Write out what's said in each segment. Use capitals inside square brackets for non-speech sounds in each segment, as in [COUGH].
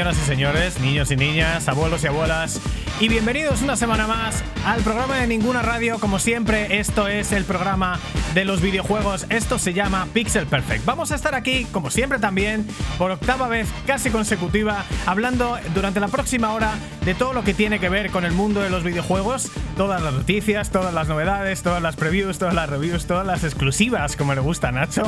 señoras y señores, niños y niñas, abuelos y abuelas, y bienvenidos una semana más al programa de Ninguna Radio. Como siempre, esto es el programa de los videojuegos. Esto se llama Pixel Perfect. Vamos a estar aquí, como siempre también, por octava vez casi consecutiva, hablando durante la próxima hora de todo lo que tiene que ver con el mundo de los videojuegos, todas las noticias, todas las novedades, todas las previews, todas las reviews, todas las exclusivas, como le gusta a Nacho.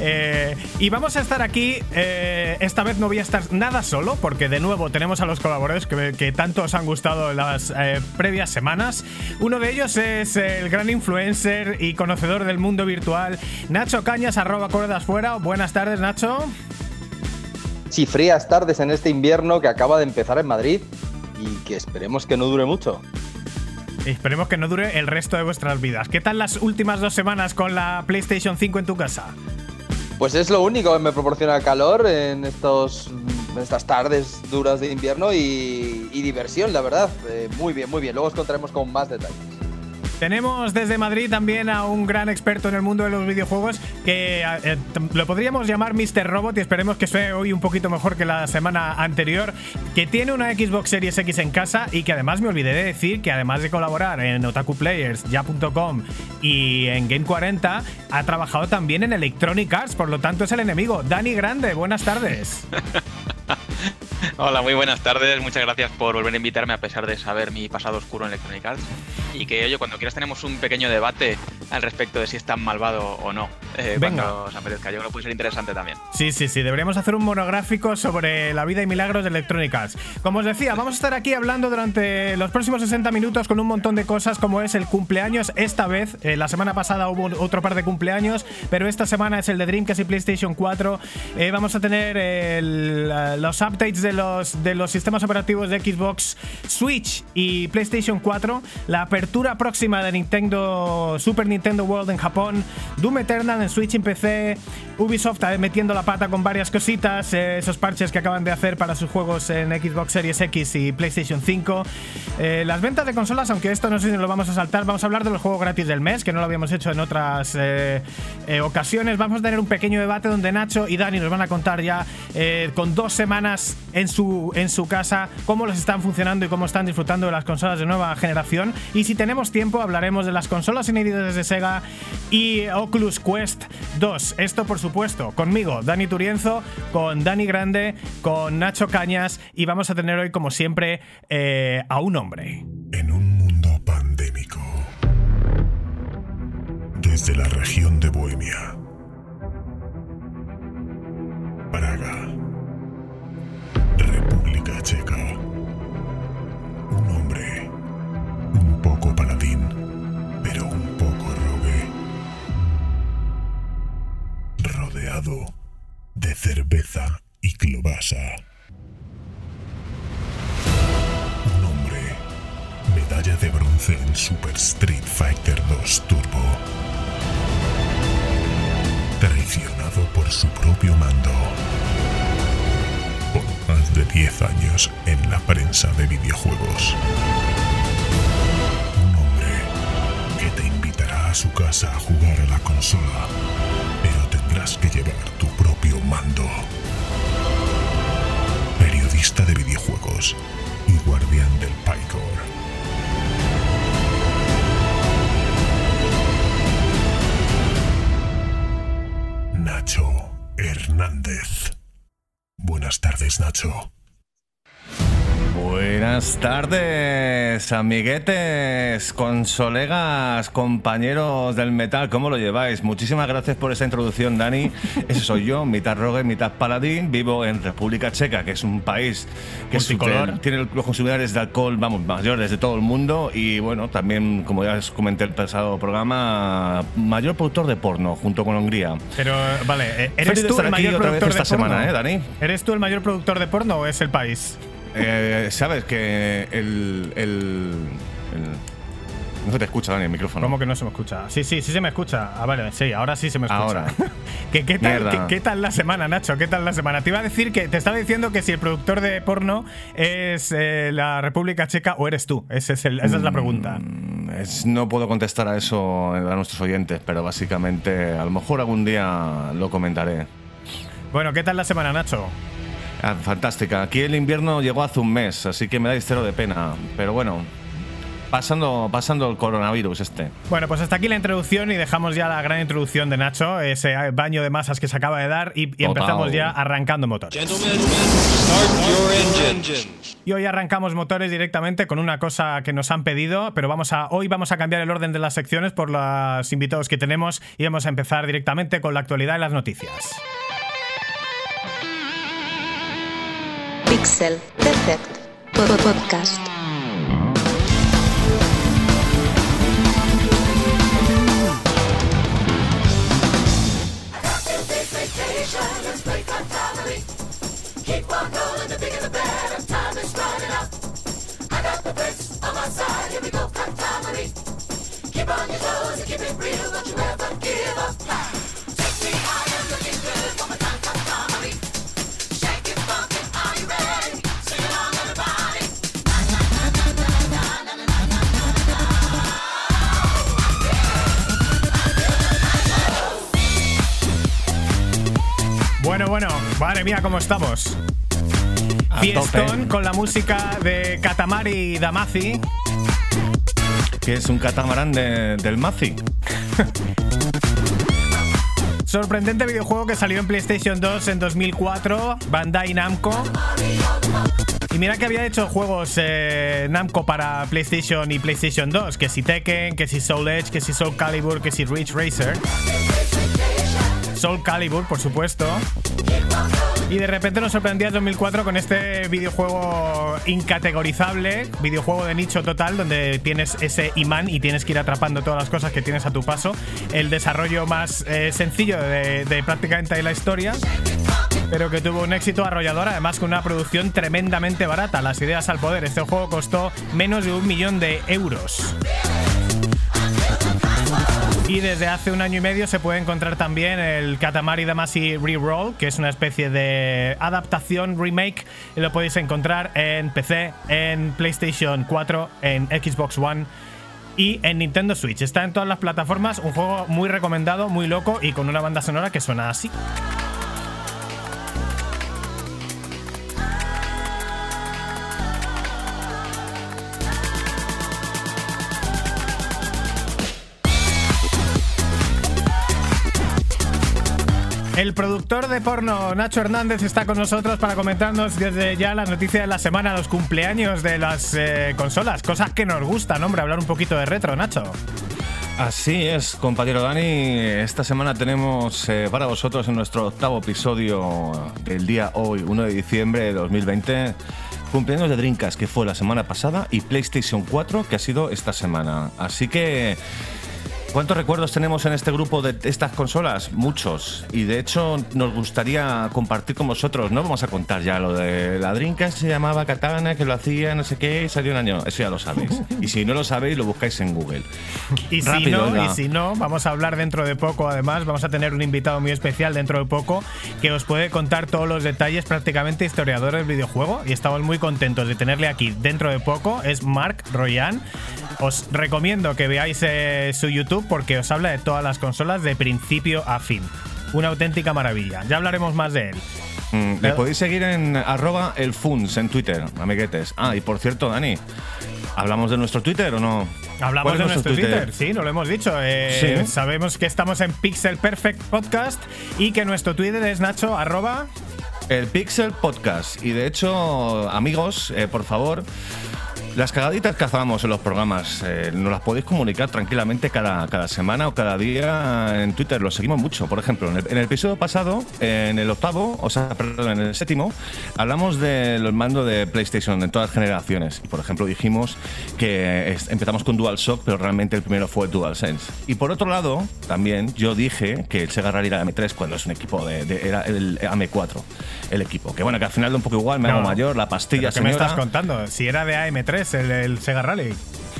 Eh, y vamos a estar aquí, eh, esta vez no voy a estar nada solo, porque de nuevo tenemos a los colaboradores que, tanto os han gustado en las eh, previas semanas. Uno de ellos es el gran influencer y conocedor del mundo virtual, Nacho Cañas, arroba cuerdas fuera. Buenas tardes, Nacho. Sí, frías tardes en este invierno que acaba de empezar en Madrid y que esperemos que no dure mucho. Esperemos que no dure el resto de vuestras vidas. ¿Qué tal las últimas dos semanas con la PlayStation 5 en tu casa? Pues es lo único que me proporciona calor en estos estas tardes duras de invierno y, diversión, la verdad. Eh, muy bien, muy bien. Luego os contaremos con más detalles. Tenemos desde Madrid también a un gran experto en el mundo de los videojuegos que eh, lo podríamos llamar Mr. Robot y esperemos que suene hoy un poquito mejor que la semana anterior, que tiene una Xbox Series X en casa y que además me olvidé de decir que además de colaborar en Otaku Players, ya.com y en Game 40, ha trabajado también en Electronic Arts, por lo tanto es el enemigo. Dani Grande, buenas tardes. [LAUGHS] Hola, muy buenas tardes. Muchas gracias por volver a invitarme a pesar de saber mi pasado oscuro en Electronic Arts. Y que, oye, cuando quieras tenemos un pequeño debate al respecto de si es tan malvado o no. Eh, cuando os apetezca. Yo creo que puede ser interesante también. Sí, sí, sí. Deberíamos hacer un monográfico sobre la vida y milagros de Electronic Arts. Como os decía, vamos a estar aquí hablando durante los próximos 60 minutos con un montón de cosas como es el cumpleaños. Esta vez, eh, la semana pasada hubo otro par de cumpleaños, pero esta semana es el de Dreamcast y PlayStation 4. Eh, vamos a tener los updates de los, de los sistemas operativos de Xbox, Switch y PlayStation 4, la apertura próxima de Nintendo Super Nintendo World en Japón, Doom Eternal en Switch y PC, Ubisoft metiendo la pata con varias cositas, eh, esos parches que acaban de hacer para sus juegos en Xbox Series X y PlayStation 5, eh, las ventas de consolas, aunque esto no sé si lo vamos a saltar, vamos a hablar de los juegos gratis del mes, que no lo habíamos hecho en otras eh, ocasiones, vamos a tener un pequeño debate donde Nacho y Dani nos van a contar ya con dos semanas en su, en su casa cómo les están funcionando y cómo están disfrutando de las consolas de nueva generación. Y si tenemos tiempo, hablaremos de las consolas inéditas de Sega y Oculus Quest 2. Esto, por supuesto, conmigo, Dani Turienzo, con Dani Grande, con Nacho Cañas y vamos a tener hoy, como siempre, eh, a un hombre. En un mundo pandémico. Desde la región de Bohemia. Praga Un hombre, un poco paladín, pero un poco rogue. Rodeado de cerveza y clobasa. Un hombre, medalla de bronce en Super Street Fighter 2 Turbo. Traicionado por su propio mando más de 10 años en la prensa de videojuegos. Un hombre que te invitará a su casa a jugar a la consola, pero tendrás que llevar tu propio mando. Periodista de videojuegos y guardián del Picor. Nacho Hernández. Buenas tardes, Nacho. Buenas tardes, amiguetes, consolegas, compañeros del metal, ¿cómo lo lleváis? Muchísimas gracias por esa introducción, Dani. Ese soy yo, mitad rogue, mitad paladín. Vivo en República Checa, que es un país que tiene los consumidores de alcohol, vamos, mayores de todo el mundo. Y bueno, también, como ya os comenté el pasado programa, mayor productor de porno, junto con Hungría. Pero, vale, ¿eres tú el mayor productor esta de semana, porno? ¿eh, Dani? ¿Eres tú el mayor productor de porno o es el país? Eh, Sabes que el, el, No se te escucha, Dani, el micrófono. ¿Cómo que no se me escucha? Sí, sí, sí se me escucha. Ah, vale, sí, ahora sí se me escucha. Ahora. [LAUGHS] ¿Qué, qué, tal, qué, tal, la semana, Nacho? ¿Qué tal la semana? Te iba a decir que te estaba diciendo que si el productor de porno es eh, la República Checa o eres tú. Ese es esa es la pregunta. Mm, no puedo contestar a eso a nuestros oyentes, pero básicamente a lo mejor algún día lo comentaré. Bueno, ¿qué tal la semana, Nacho? Ah, fantástica. Aquí el invierno llegó hace un mes, así que me da cero de pena. Pero bueno, pasando, pasando el coronavirus este. Bueno, pues hasta aquí la introducción y dejamos ya la gran introducción de Nacho, ese baño de masas que se acaba de dar y, y empezamos ya arrancando motores. Gentlemen, start your engines. Y hoy arrancamos motores directamente con una cosa que nos han pedido, pero vamos a hoy vamos a cambiar el orden de las secciones por los invitados que tenemos y vamos a empezar directamente con la actualidad y las noticias. Pixel Perfect Pod- Podcast. Cómo estamos. A Fiestón tope. con la música de Katamari Damacy. Que es un catamarán de- del Mazi. [LAUGHS] Sorprendente videojuego que salió en PlayStation 2 en 2004, Bandai Namco. Y mira que había hecho juegos eh, Namco para PlayStation y PlayStation 2, que si Tekken, que si Soul Edge, que si Soul Calibur, que si Ridge Racer. Soul Calibur, por supuesto. Y de repente nos sorprendía en 2004 con este videojuego incategorizable, videojuego de nicho total, donde tienes ese imán y tienes que ir atrapando todas las cosas que tienes a tu paso. El desarrollo más eh, sencillo de, de prácticamente la historia, pero que tuvo un éxito arrollador, además con una producción tremendamente barata. Las ideas al poder. Este juego costó menos de un millón de euros. Y desde hace un año y medio se puede encontrar también el Katamari Damacy Reroll, que es una especie de adaptación, remake. Lo podéis encontrar en PC, en PlayStation 4, en Xbox One y en Nintendo Switch. Está en todas las plataformas, un juego muy recomendado, muy loco y con una banda sonora que suena así. El productor de porno Nacho Hernández está con nosotros para comentarnos desde ya las noticias de la semana, los cumpleaños de las eh, consolas, cosas que nos gustan, hombre, hablar un poquito de retro, Nacho. Así es, compañero Dani. Esta semana tenemos eh, para vosotros en nuestro octavo episodio del día hoy, 1 de diciembre de 2020, cumpleaños de Dreamcast, que fue la semana pasada, y PlayStation 4, que ha sido esta semana. Así que. ¿Cuántos recuerdos tenemos en este grupo de estas consolas? Muchos. Y de hecho nos gustaría compartir con vosotros. No vamos a contar ya lo de la Dreamcast se llamaba Katana, que lo hacía no sé qué, y salió un año. Eso ya lo sabéis. Y si no lo sabéis, lo buscáis en Google. Y si Rápido, no, venga. y si no, vamos a hablar dentro de poco. Además, vamos a tener un invitado muy especial dentro de poco que os puede contar todos los detalles, prácticamente historiador del videojuego. Y estamos muy contentos de tenerle aquí dentro de poco. Es Mark Royan. Os recomiendo que veáis eh, su YouTube porque os habla de todas las consolas de principio a fin. Una auténtica maravilla. Ya hablaremos más de él. Mm, Le podéis seguir en arroba elfuns en Twitter, amiguetes. Ah, y por cierto, Dani, ¿hablamos de nuestro Twitter o no? Hablamos ¿Cuál de es nuestro Twitter? sí, no lo hemos dicho. Eh, Sí. Sabemos que estamos en Pixel Perfect Podcast y que nuestro Twitter es Nacho arroba. El Pixel Podcast. Y de hecho, amigos, eh, por favor, las cagaditas que hacemos en los programas, eh, nos las podéis comunicar tranquilamente cada, cada semana o cada día en Twitter. Lo seguimos mucho. Por ejemplo, en el, en el episodio pasado, en el octavo, o sea, perdón, en el séptimo, hablamos del mando de PlayStation en todas las generaciones. Y por ejemplo, dijimos que es- empezamos con DualShock, pero realmente el primero fue DualSense. Y por otro lado, también yo dije que el Sega Rally era M3 cuando es un equipo de, de- era el AM4, el equipo. Que bueno, que al final da un poco igual, me hago No. mayor, la pastilla, ¿Pero ¿Qué me estás contando? Si era de AM3, el, el Sega Rally.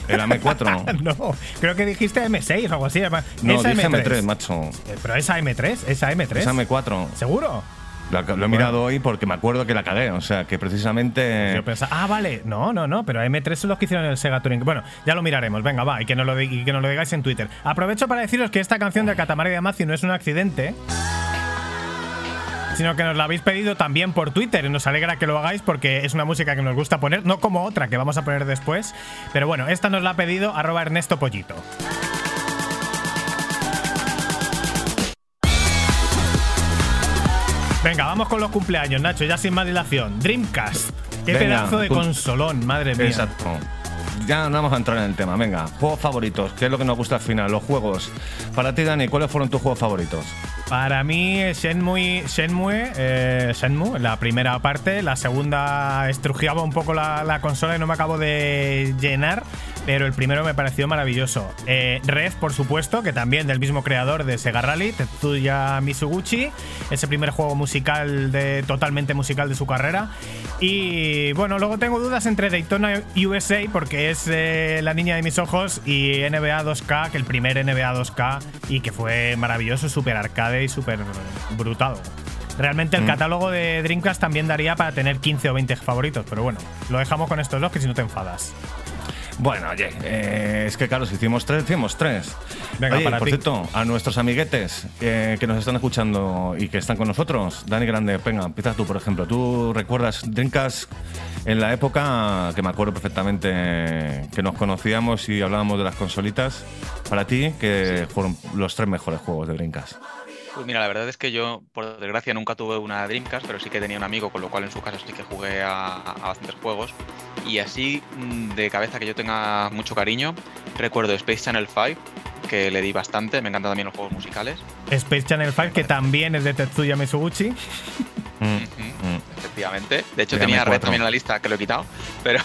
el AM4. [LAUGHS] no, creo que dijiste AM6 o algo así. No, es dije AM3. M3, macho. Eh, Pero es AM3, es AM3. Es AM4. ¿Seguro? Lo, lo he mirado hoy porque me acuerdo que la cagué. O sea, que precisamente. Yo pensaba, ah, vale, no, no, no, pero AM3 son los que hicieron el Sega Touring. Bueno, ya lo miraremos, venga, va, y que nos lo, y que nos lo digáis en Twitter. Aprovecho para deciros que esta canción de Katamari Damacy no es un accidente. [LAUGHS] sino que nos la habéis pedido también por Twitter y nos alegra que lo hagáis porque es una música que nos gusta poner, no como otra que vamos a poner después, pero bueno, esta nos la ha pedido arroba Ernesto Pollito. Venga, vamos con los cumpleaños, Nacho, ya sin más dilación. Dreamcast. Qué Venga, pedazo de cum- consolón, madre mía. Exacto. Ya no vamos a entrar en el tema. Venga, juegos favoritos. ¿Qué es lo que nos gusta al final? Los juegos. Para ti, Dani, ¿cuáles fueron tus juegos favoritos? Para mí, Shenmue, Shenmue, eh, Shenmue, la primera parte. La segunda estrujiaba un poco la consola y no me acabo de llenar. Pero el primero me pareció maravilloso. Eh, Red, por supuesto, que también del mismo creador de Sega Rally, Tetsuya Mizuguchi. Ese primer juego musical, de, totalmente musical de su carrera. Y bueno, luego tengo dudas entre Daytona USA, porque es eh, la niña de mis ojos, y NBA 2K, que el primer NBA 2K, y que fue maravilloso, súper arcade y súper brutal. Realmente el Mm. catálogo de Dreamcast también daría para tener 15 o 20 favoritos, pero bueno, lo dejamos con estos dos, que si no te enfadas. Bueno, oye, eh, es que claro, si hicimos tres, hicimos tres. Venga, Oye, para por ti. cierto, a nuestros amiguetes eh, que nos están escuchando y que están con nosotros, Dani Grande, venga, empieza tú, por ejemplo. ¿Tú recuerdas Dreamcast en la época que me acuerdo perfectamente que nos conocíamos y hablábamos de las consolitas? Para ti, que fueron los tres mejores juegos de Dreamcast. Pues mira, la verdad es que yo, por desgracia, nunca tuve una Dreamcast, pero sí que tenía un amigo, con lo cual en su casa sí que jugué a, a bastantes juegos. Y así, mm, de cabeza que yo tenga mucho cariño, recuerdo Space Channel 5, que le di bastante, me encantan también los juegos musicales. Space Channel 5, que también es de Tetsuya Mizuguchi. Mm, mm. Efectivamente. De hecho, tenía Red también en la lista, que lo he quitado, pero,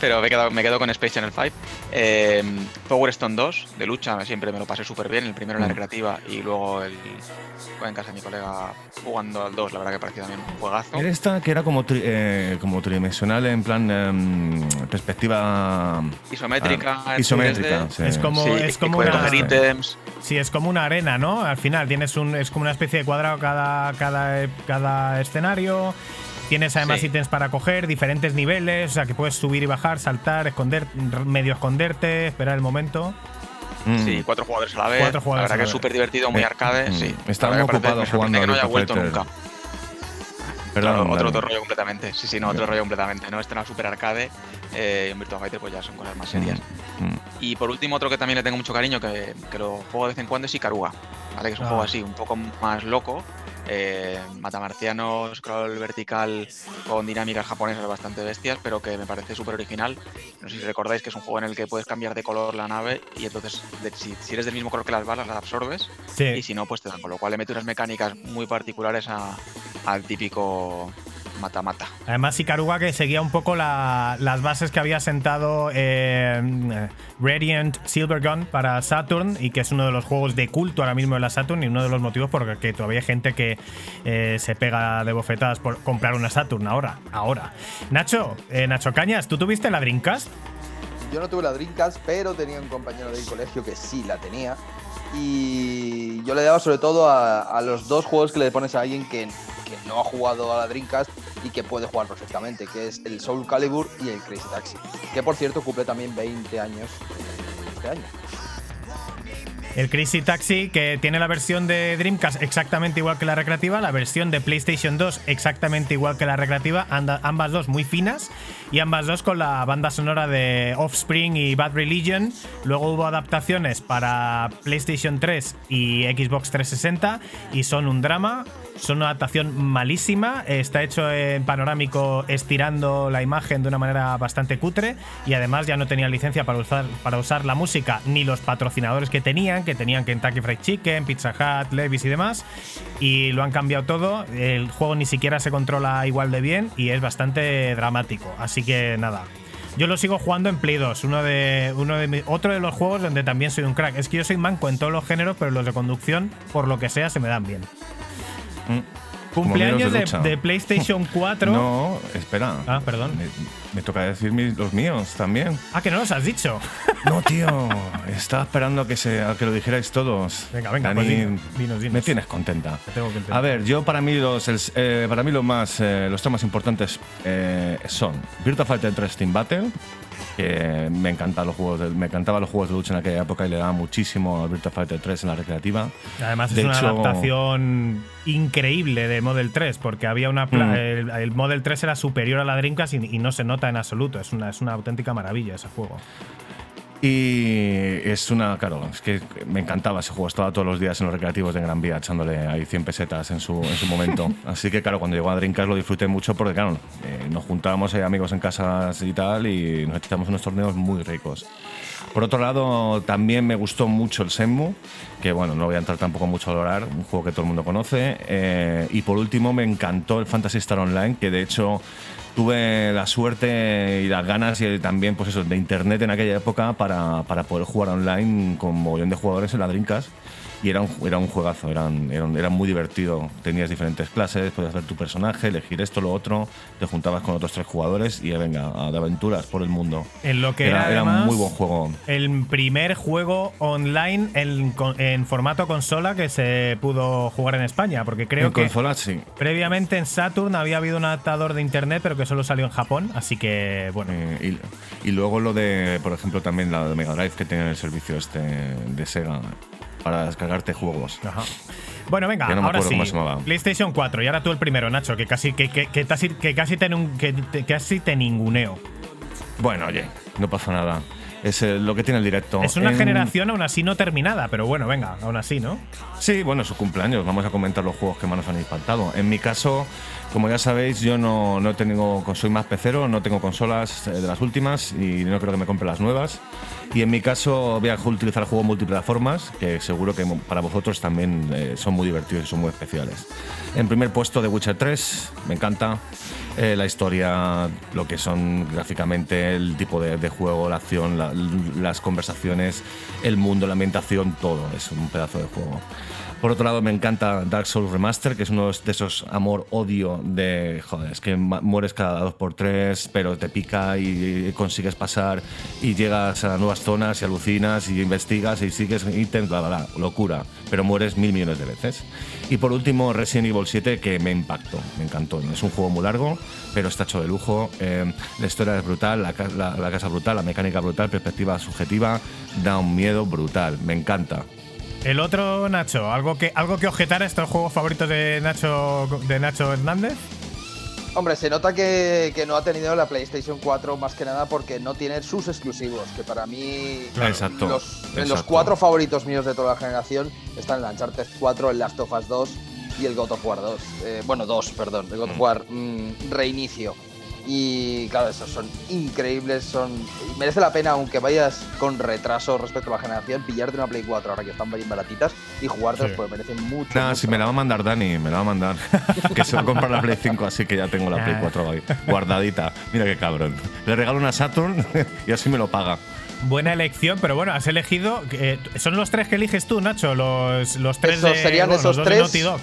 pero me, he quedado, me quedo con Space Channel 5. Eh, Power Stone 2, de lucha, siempre me lo pasé súper bien. El primero en la Mm. recreativa y luego el, en casa de mi colega jugando al 2, la verdad que parecía también un juegazo. Era esta que era como, tri- eh, como tridimensional en plan em, perspectiva Isométrica, ah, isométrica. 3D. sí. Es como- Sí, es como una- coger ítems. Sí, es como una arena, ¿no? Al final tienes un, es como una especie de cuadrado cada, cada, cada escenario. Tienes además Sí. ítems para coger, diferentes niveles, o sea que puedes subir y bajar, saltar, esconder, medio esconderte, esperar el momento. Mm. Sí, cuatro jugadores a la vez. Cuatro jugadores la verdad que es súper divertido, muy Eh, arcade. mm, Sí. verdad que ocupado parece- jugando que no a haya vuelto Fighter. nunca. Perdón, Claro, otro, otro rollo completamente. Sí, sí, no, otro rollo completamente. No, este era súper arcade. Eh, y en Virtua Fighter pues ya son cosas más serias. Mm. Y por último, otro que también le tengo mucho cariño, que, que lo juego de vez en cuando, es Ikaruga. ¿vale? Que es un Ah. juego así, un poco más loco. Eh, matamarcianos, scroll vertical con dinámicas japonesas bastante bestias, pero que me parece súper original. No sé si recordáis que es un juego en el que puedes cambiar de color la nave y entonces de- si, si eres del mismo color que las balas, las absorbes y si no, pues te dan. Con lo cual le mete unas mecánicas muy particulares a- al típico mata-mata. Además, Ikaruga que seguía un poco la- las bases que había sentado eh, Radiant Silvergun para Saturn y que es uno de los juegos de culto ahora mismo de la Saturn y uno de los motivos por el que todavía hay gente que eh, se pega de bofetadas por comprar una Saturn ahora. Ahora. Nacho, eh, Nacho Cañas, ¿tú tuviste la Dreamcast? Yo no tuve la Dreamcast, pero tenía un compañero del colegio que sí la tenía. Y yo le daba sobre todo a, a los dos juegos que le pones a alguien que, que no ha jugado a la Dreamcast y que puede jugar perfectamente, que es el Soul Calibur y el Crazy Taxi. Que por cierto cumple también 20 años este. El Crazy Taxi, que tiene la versión de Dreamcast exactamente igual que la recreativa, la versión de PlayStation 2 exactamente igual que la recreativa, ambas dos muy finas y ambas dos con la banda sonora de Offspring y Bad Religion. Luego hubo adaptaciones para PlayStation 3 y Xbox 360 y son un drama. Son una adaptación malísima, está hecho en panorámico estirando la imagen de una manera bastante cutre y además ya no tenía licencia para usar, para usar la música ni los patrocinadores que tenían, que tenían Kentucky Fried Chicken, Pizza Hut, Levi's y demás, y lo han cambiado todo. El juego ni siquiera se controla igual de bien y es bastante dramático, así que nada. Yo lo sigo jugando en Play 2, uno de, uno de mi- otro de los juegos donde también soy un crack. Es que yo soy manco en todos los géneros, pero los de conducción, por lo que sea, se me dan bien. Mm. Cumpleaños de, lucha. de PlayStation [LAUGHS] 4. No, espera. Ah, perdón. Eh, Me toca decir mis- los míos también. Ah, que no los has dicho. [LAUGHS] No, tío, estaba esperando a que, se, a que lo dijerais todos. Venga, venga, Dani, pues dinos, dinos, dinos. Me tienes contenta. Te tengo que. A ver, yo para mí los, el- eh, para mí los más, eh, los temas importantes eh, son Virtua Fighter 3 Team Battle, me encantan los juegos, de, me encantaban los juegos de lucha en aquella época y le daba muchísimo a Virtua Fighter 3 en la recreativa. Además es una adaptación increíble de Model 3, porque había una Mm. el, el Model 3 era superior a la Dreamcast y, y no se nota en absoluto. Es una, es una auténtica maravilla ese juego. Y es una, claro, es que me encantaba ese juego. Estaba todos los días en los recreativos de Gran Vía echándole ahí 100 pesetas en su, en su momento. [LAUGHS] Así que, claro, cuando llegó a Dreamcast lo disfruté mucho porque, claro, eh, nos juntábamos eh, amigos en casas y tal y nos echamos unos torneos muy ricos. Por otro lado, también me gustó mucho el Senmu, que bueno, no voy a entrar tampoco mucho a valorar, un juego que todo el mundo conoce. Eh, y por último, me encantó el Fantasy Star Online, que de hecho tuve la suerte y las ganas y también pues eso, de internet en aquella época para, para poder jugar online con mogollón de jugadores en la Dreamcast. Y era un, era un juegazo, eran- era muy divertido. Tenías diferentes clases, podías hacer tu personaje, elegir esto, lo otro, te juntabas con otros tres jugadores y venga, a- de aventuras por el mundo. En lo que Era, era, era además, muy buen juego. El primer juego online en, en formato consola que se pudo jugar en España, porque creo en que consola, sí. previamente en Saturn había habido un adaptador de internet, pero que solo salió en Japón, así que bueno. Eh, y, y luego lo de, por ejemplo, también la de Mega Drive que tiene el servicio este de Sega para descargarte juegos. Ajá. Bueno, venga, no ahora sí. PlayStation 4. Y ahora tú el primero, Nacho, que casi, que, que- que casi, que casi te, nun- que te- casi te ninguneo. Bueno, oye, no pasa nada. Es lo que tiene el directo. Es una En- generación aún así no terminada, pero bueno, venga, aún así, ¿no? Sí, bueno, es su cumpleaños. Vamos a comentar los juegos que más nos han impactado. En mi caso, como ya sabéis, yo no, no tengo, soy más pecero, no tengo consolas eh, de las últimas y no creo que me compre las nuevas. Y en mi caso voy a utilizar juegos multiplataformas, que seguro que para vosotros también eh, son muy divertidos y son muy especiales. En primer puesto, The Witcher 3, me encanta. Eh, la historia, lo que son gráficamente, el tipo de, juego, la acción, la- las conversaciones, el mundo, la ambientación, todo. Es un pedazo de juego. Por otro lado, me encanta Dark Souls Remaster, que es uno de esos amor-odio de, joder, es que mueres cada dos por tres, pero te pica y, consigues pasar y llegas a nuevas zonas y alucinas y investigas y sigues ítems, bla, bla, bla, locura, pero mueres mil millones de veces. Y por último, Resident Evil 7, que me impactó, me encantó. Es un juego muy largo, pero está hecho de lujo. Eh, la historia es brutal, la, la casa brutal, la mecánica brutal, perspectiva subjetiva, da un miedo brutal, me encanta. El otro, Nacho, ¿algo que, algo que objetar a estos juegos favoritos de Nacho, de Nacho Hernández? Hombre, se nota que, que no ha tenido la PlayStation 4 más que nada porque no tiene sus exclusivos, que para mí Claro. Exacto, los, en los exacto. cuatro favoritos míos de toda la generación están el Uncharted 4, el Last of Us 2 y el God of War 2. Eh, bueno, 2, perdón, el God of War mm, reinicio. Y claro, esos son increíbles, son merece la pena, aunque vayas con retraso respecto a la generación, pillarte una Play 4 ahora que están bien baratitas y jugártelos, Sí. pues merecen mucho. Nada, mucho si me la va a mandar Dani, me la va a mandar. [LAUGHS] que se va a comprar la Play 5, así que ya tengo la Play Ah. 4 ahí, guardadita. Mira qué cabrón. Le regalo una Saturn [LAUGHS] y así me lo paga. Buena elección, pero bueno, has elegido. eh, son los tres que eliges tú, Nacho. Los, los tres Esos de. serían bueno, esos los dos de tres. Naughty Dog.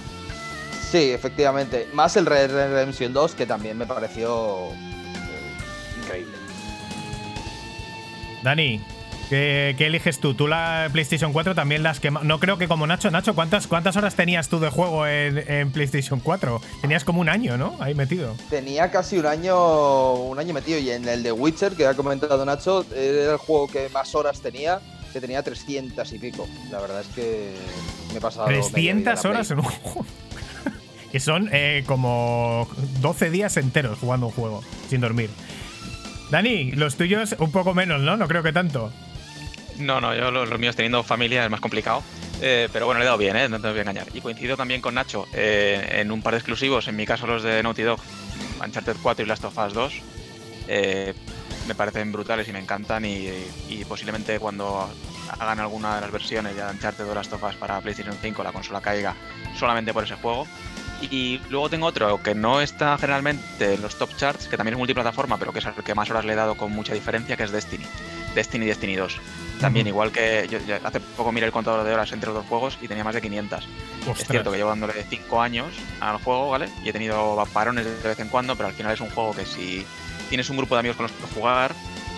Sí, efectivamente. Más el Red Dead Redemption 2, que también me pareció eh, increíble. Dani, ¿qué, qué eliges tú? Tú la PlayStation 4 también las que No creo que como Nacho. Nacho, ¿cuántas, cuántas horas tenías tú de juego en, en PlayStation 4? Tenías como un año, ¿no? Ahí metido. Tenía casi un año, un año metido y en el de Witcher, que ha comentado Nacho, era el juego que más horas tenía, que tenía 300 y pico. La verdad es que me he pasado. media vida en 300 la horas en un juego. Que son eh, como 12 días enteros jugando un juego, sin dormir. Dani, los tuyos un poco menos, ¿no? No creo que tanto. No, no, yo los, míos teniendo familia es más complicado. Eh, pero bueno, le he dado bien, ¿eh? no te voy a engañar. Y coincido también con Nacho eh, en un par de exclusivos, en mi caso los de Naughty Dog, Uncharted 4 y Last of Us 2. eh, me parecen brutales y me encantan y, y posiblemente cuando hagan alguna de las versiones de Uncharted o Last of Us para PlayStation 5 la consola caiga solamente por ese juego. Y luego tengo otro que no está generalmente en los top charts, que también es multiplataforma, pero que es el que más horas le he dado con mucha diferencia, que es Destiny. Destiny y Destiny 2. También, igual que yo, yo hace poco miré el contador de horas entre los dos juegos y tenía más de 500. Es cierto que llevo dándole 5 años al juego, ¿vale? Y he tenido parones de vez en cuando, pero al final es un juego que si tienes un grupo de amigos con los que jugar,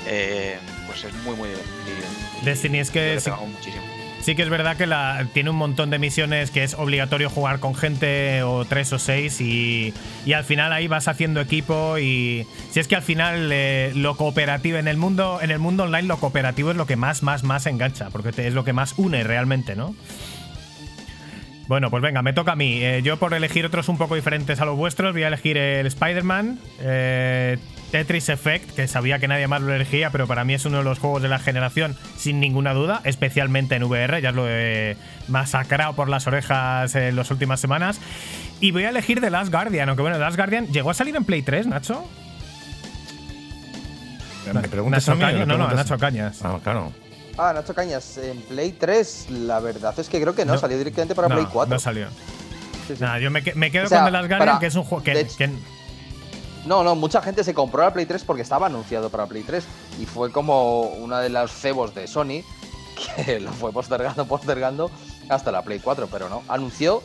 eh, pues es muy, muy divertido. Destiny es que yo le sí- pego muchísimo. Sí que es verdad que tiene un montón de misiones que es obligatorio jugar con gente o tres o seis y, al final ahí vas haciendo equipo y si es que al final eh, lo cooperativo en el mundo en el mundo online lo cooperativo es lo que más más más engancha porque es lo que más une realmente, ¿no? Bueno, pues venga, me toca a mí. Eh, yo por elegir otros un poco diferentes a los vuestros voy a elegir el Spider-Man, eh, Tetris Effect, que sabía que nadie más lo elegía, pero para mí es uno de los juegos de la generación sin ninguna duda, especialmente en VR, ya lo he masacrado por las orejas en las últimas semanas. Y voy a elegir The Last Guardian, aunque bueno, The Last Guardian llegó a salir en Play 3, Nacho. ¿Me preguntas Nacho a mí o Cañas, no, no, a Nacho Cañas. Ah, claro. Ah, Nacho Cañas, en Play 3, la verdad es que creo que no, No. salió directamente para no, Play 4. no salió. Sí, sí. Nada, yo me, que- me quedo O sea, con The Last Guardian, para- que es un juego que- No, no, mucha gente se compró la Play 3 porque estaba anunciado para Play 3 y fue como una de las cebos de Sony [LAUGHS] que lo fue postergando, postergando hasta la Play 4, pero no, anunció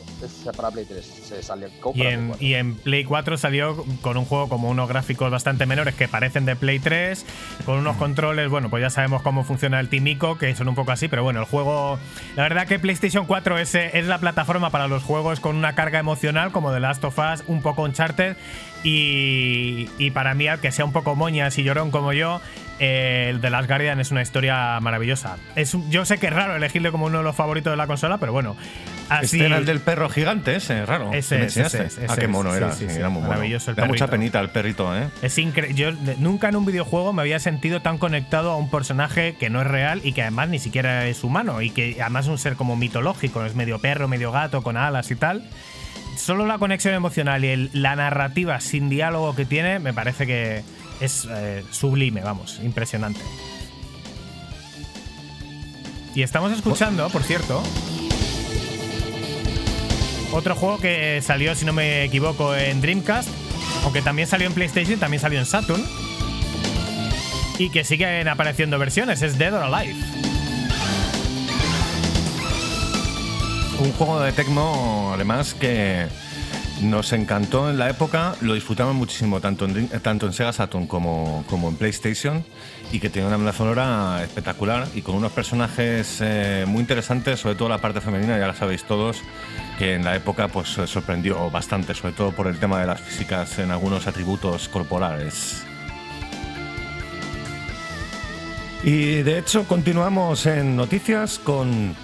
para Play 3, se salió Y en, 4. y en Play 4 salió con un juego como unos gráficos bastante menores que parecen de Play 3, con unos controles, bueno, pues ya sabemos cómo funciona el Timico, que son un poco así, pero bueno, el juego, la verdad que PlayStation 4 es, eh, es la plataforma para los juegos con una carga emocional como The Last of Us, un poco Uncharted, y, y para mí, al que sea un poco moñas y llorón como yo, eh, el de Last Guardian es una historia maravillosa. Es, yo sé que es raro elegirle como uno de los favoritos de la consola, pero bueno. Así, Este era el del perro gigante, ese, raro. Ese me ese ah, qué mono era. sí, sí, sí. era muy. Maravilloso el Da mucha perrito. penita el perrito, ¿eh? Es increíble. Yo nunca en un videojuego me había sentido tan conectado a un personaje que no es real y que además ni siquiera es humano y que además es un ser como mitológico, es medio perro, medio gato, con alas y tal. Solo la conexión emocional y la narrativa sin diálogo que tiene me parece que es eh, sublime, vamos, impresionante. Y estamos escuchando, por cierto, otro juego que salió, si no me equivoco, en Dreamcast, aunque también salió en PlayStation, también salió en Saturn. Y que siguen apareciendo versiones, es Dead or Alive. Un juego de Tecmo, además, que nos encantó en la época, lo disfrutamos muchísimo, tanto en, Sega Saturn como, en PlayStation, y que tiene una banda sonora espectacular y con unos personajes eh, muy interesantes, sobre todo la parte femenina, ya lo sabéis todos, que en la época pues sorprendió bastante, sobre todo por el tema de las físicas en algunos atributos corporales. Y de hecho continuamos en noticias con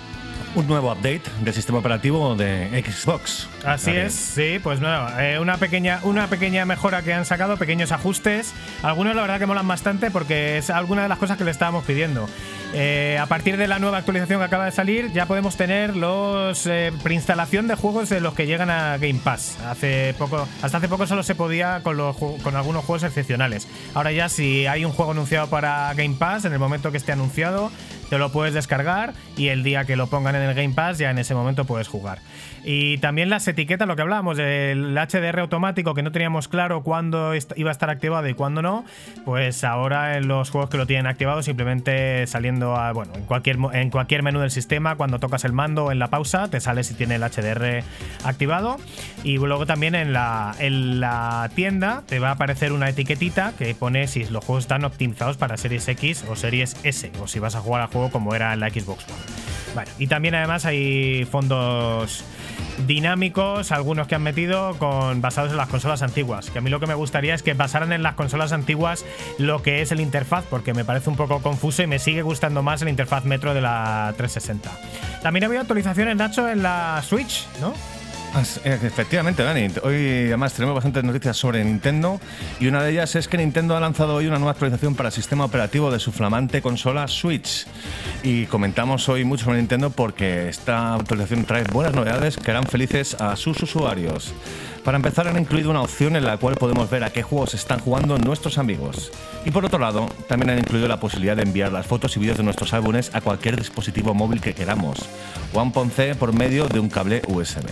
un nuevo update del sistema operativo de Xbox. Así es, sí, pues no, eh, una, pequeña, una pequeña mejora que han sacado, pequeños ajustes. Algunos la verdad que molan bastante porque es alguna de las cosas que le estábamos pidiendo. Eh, a partir de la nueva actualización que acaba de salir, ya podemos tener los eh, preinstalación de juegos de los que llegan a Game Pass. Hace poco, hasta hace poco solo se podía con, los, con algunos juegos excepcionales. Ahora ya si hay un juego anunciado para Game Pass, en el momento que esté anunciado, te lo puedes descargar y el día que lo pongan en el Game Pass ya en ese momento puedes jugar. Y también las etiquetas, lo que hablábamos del HDR automático que no teníamos claro cuándo iba a estar activado y cuándo no, pues ahora en los juegos que lo tienen activado simplemente saliendo a, bueno, en cualquier, en cualquier menú del sistema, cuando tocas el mando en la pausa, te sale si tiene el HDR activado. Y luego también en la, en la tienda te va a aparecer una etiquetita que pone si los juegos están optimizados para Series X o Series S, o si vas a jugar al juego como era en la Xbox One. Vale, y también además hay fondos dinámicos, algunos que han metido con basados en las consolas antiguas. Que a mí lo que me gustaría es que basaran en las consolas antiguas lo que es el interfaz, porque me parece un poco confuso y me sigue gustando más el interfaz Metro de la 360. También ha habido actualizaciones, Nacho, en la Switch, ¿no? As- eh, Efectivamente, Dani. Hoy además tenemos bastantes noticias sobre Nintendo y una de ellas es que Nintendo ha lanzado hoy una nueva actualización para el sistema operativo de su flamante consola Switch. Y comentamos hoy mucho sobre Nintendo porque esta actualización trae buenas novedades que harán felices a sus usuarios. Para empezar, han incluido una opción en la cual podemos ver a qué juegos están jugando nuestros amigos. Y por otro lado, también han incluido la posibilidad de enviar las fotos y vídeos de nuestros álbumes a cualquier dispositivo móvil que queramos, o a un por medio de un cable USB.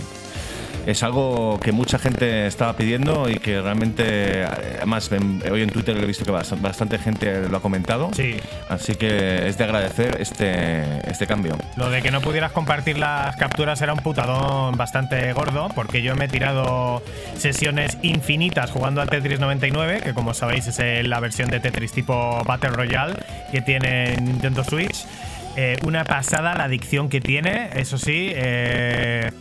Es algo que mucha gente estaba pidiendo y que realmente, además, en- hoy en Twitter he visto que bast- bastante gente lo ha comentado. Sí. Así que es de agradecer este, este cambio. Lo de que no pudieras compartir las capturas era un putadón bastante gordo, porque yo me he tirado sesiones infinitas jugando al Tetris 99, que como sabéis es la versión de Tetris tipo Battle Royale que tiene Nintendo Switch. Eh, una pasada la adicción que tiene, eso sí. eh,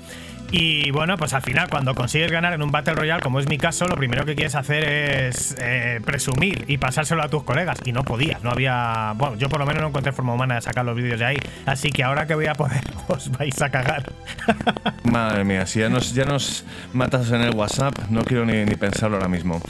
y bueno, pues al final, cuando consigues ganar en un Battle Royale, como es mi caso, lo primero que quieres hacer es eh, presumir y pasárselo a tus colegas. Y no podías, no había. Bueno, yo por lo menos no encontré forma humana de sacar los vídeos de ahí. Así que ahora que voy a poder, [LAUGHS] os vais a cagar. [LAUGHS] Madre mía, si ya nos, ya nos matas en el WhatsApp, no quiero ni, ni pensarlo ahora mismo.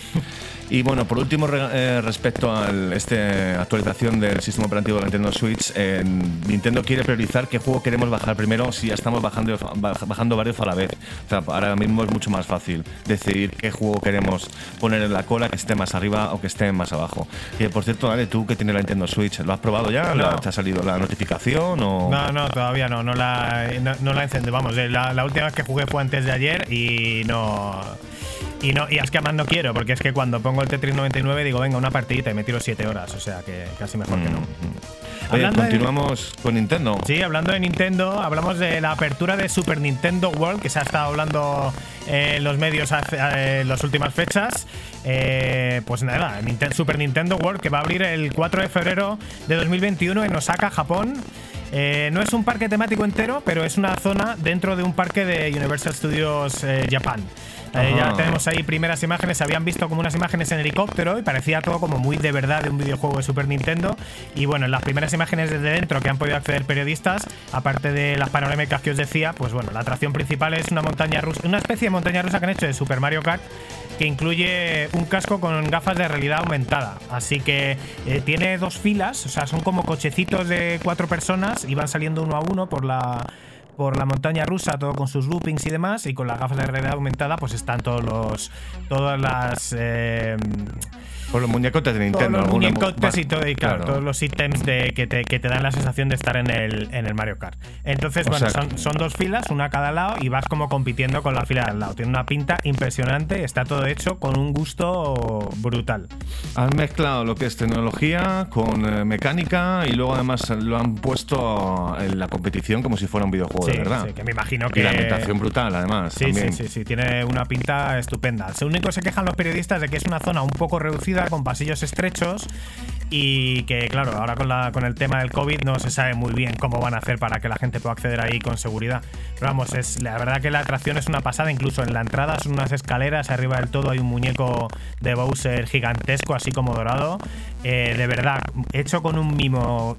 Y bueno, por último, eh, respecto a esta actualización del sistema operativo de Nintendo Switch, eh, Nintendo quiere priorizar qué juego queremos bajar primero si ya estamos bajando, baj- bajando varios a la vez. O sea, ahora mismo es mucho más fácil decidir qué juego queremos poner en la cola, que esté más arriba o que esté más abajo. Y por cierto, Ale, tú que tienes la Nintendo Switch, ¿lo has probado ya? No. ¿Te ha salido la notificación? O... No, no, todavía no, no la, no, no la encendí. Vamos, eh, la, la última vez que jugué fue antes de ayer y no. Y no, y es que además no quiero, porque es que cuando pongo el Tetris 99 digo, venga, una partidita y me tiro 7 horas, o sea que casi mejor que no. Oye, Hablando de- continuamos con Nintendo. Sí, hablando de Nintendo, hablamos de la apertura de Super Nintendo World, que se ha estado hablando eh, en los medios hace- eh, en las últimas fechas. Eh, pues nada, Super Nintendo World, que va a abrir el 4 de febrero de 2021 en Osaka, Japón. Eh, no es un parque temático entero, pero es una zona dentro de un parque de Universal Studios eh, Japan. Eh, ya tenemos ahí primeras imágenes, habían visto como unas imágenes en helicóptero y parecía todo como muy de verdad de un videojuego de Super Nintendo. Y bueno, en las primeras imágenes desde dentro que han podido acceder periodistas, aparte de las panorámicas que os decía, pues bueno, la atracción principal es una montaña rusa, una especie de montaña rusa que han hecho de Super Mario Kart que incluye un casco con gafas de realidad aumentada. Así que eh, tiene dos filas, o sea, son como cochecitos de cuatro personas y van saliendo uno a uno por la por la montaña rusa, todo con sus loopings y demás, y con las gafas de realidad aumentada, pues están todos los. todas las. eh, Por los muñecotes de Nintendo. los muñecotes y todo, y claro, claro. todos los ítems de, que, te, que te dan la sensación de estar en el, en el Mario Kart. Entonces, O bueno, sea- son, son dos filas, una a cada lado, y vas como compitiendo con la fila de al lado. Tiene una pinta impresionante, está todo hecho con un gusto brutal. Han mezclado lo que es tecnología con eh, mecánica y luego además lo han puesto en la competición como si fuera un videojuego Sí, de verdad. sí, que me imagino Y que. la ambientación brutal, además. Sí, también. sí, sí, sí, tiene una pinta estupenda. Lo único que se quejan los periodistas de que es una zona un poco reducida, con pasillos estrechos y que, claro, ahora con, la, con el tema del COVID no se sabe muy bien cómo van a hacer para que la gente pueda acceder ahí con seguridad. Pero vamos, es, la verdad que la atracción es una pasada, incluso en la entrada son unas escaleras, arriba del todo hay un muñeco de Bowser gigantesco, así como dorado. Eh, de verdad, hecho con un mimo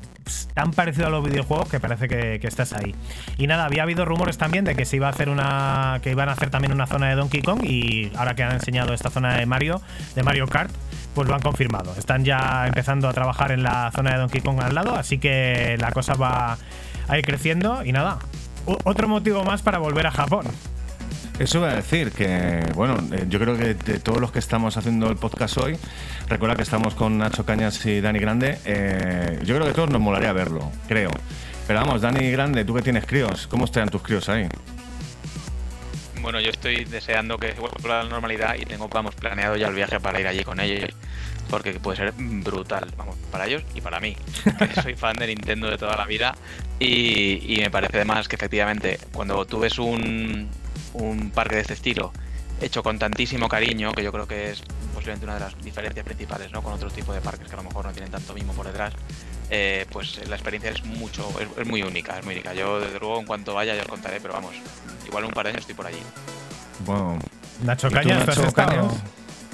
tan parecido a los videojuegos que parece que, estás ahí. Y nada, había habido rumores también de que se iba a hacer una. que iban a hacer también una zona de Donkey Kong. Y ahora que han enseñado esta zona de Mario, de Mario Kart, pues lo han confirmado. Están ya empezando a trabajar en la zona de Donkey Kong al lado, así que la cosa va a ir creciendo. Y nada, otro motivo más para volver a Japón. Eso iba a decir que, bueno, eh, yo creo que de todos los que estamos haciendo el podcast hoy, recuerda que estamos con Nacho Cañas y Dani Grande, eh, yo creo que a todos nos molaría verlo, creo. Pero vamos, Dani Grande, tú que tienes críos, ¿cómo están tus críos ahí? Bueno, yo estoy deseando que vuelva a la normalidad y tengo, vamos, planeado ya el viaje para ir allí con ellos. Porque puede ser brutal, vamos, para ellos y para mí. soy fan de Nintendo de toda la vida. Y, y me parece además que efectivamente, cuando tú ves un, un parque de este estilo hecho con tantísimo cariño, que yo creo que es posiblemente una de las diferencias principales ¿no? con otros tipos de parques que a lo mejor no tienen tanto mimo por detrás, eh, pues la experiencia es mucho, es, es muy única, es muy única. Yo desde luego en cuanto vaya yo os contaré, pero vamos, igual en un par de años estoy por allí. Bueno, Nacho ¿Y tú, Cañas, tú has estado,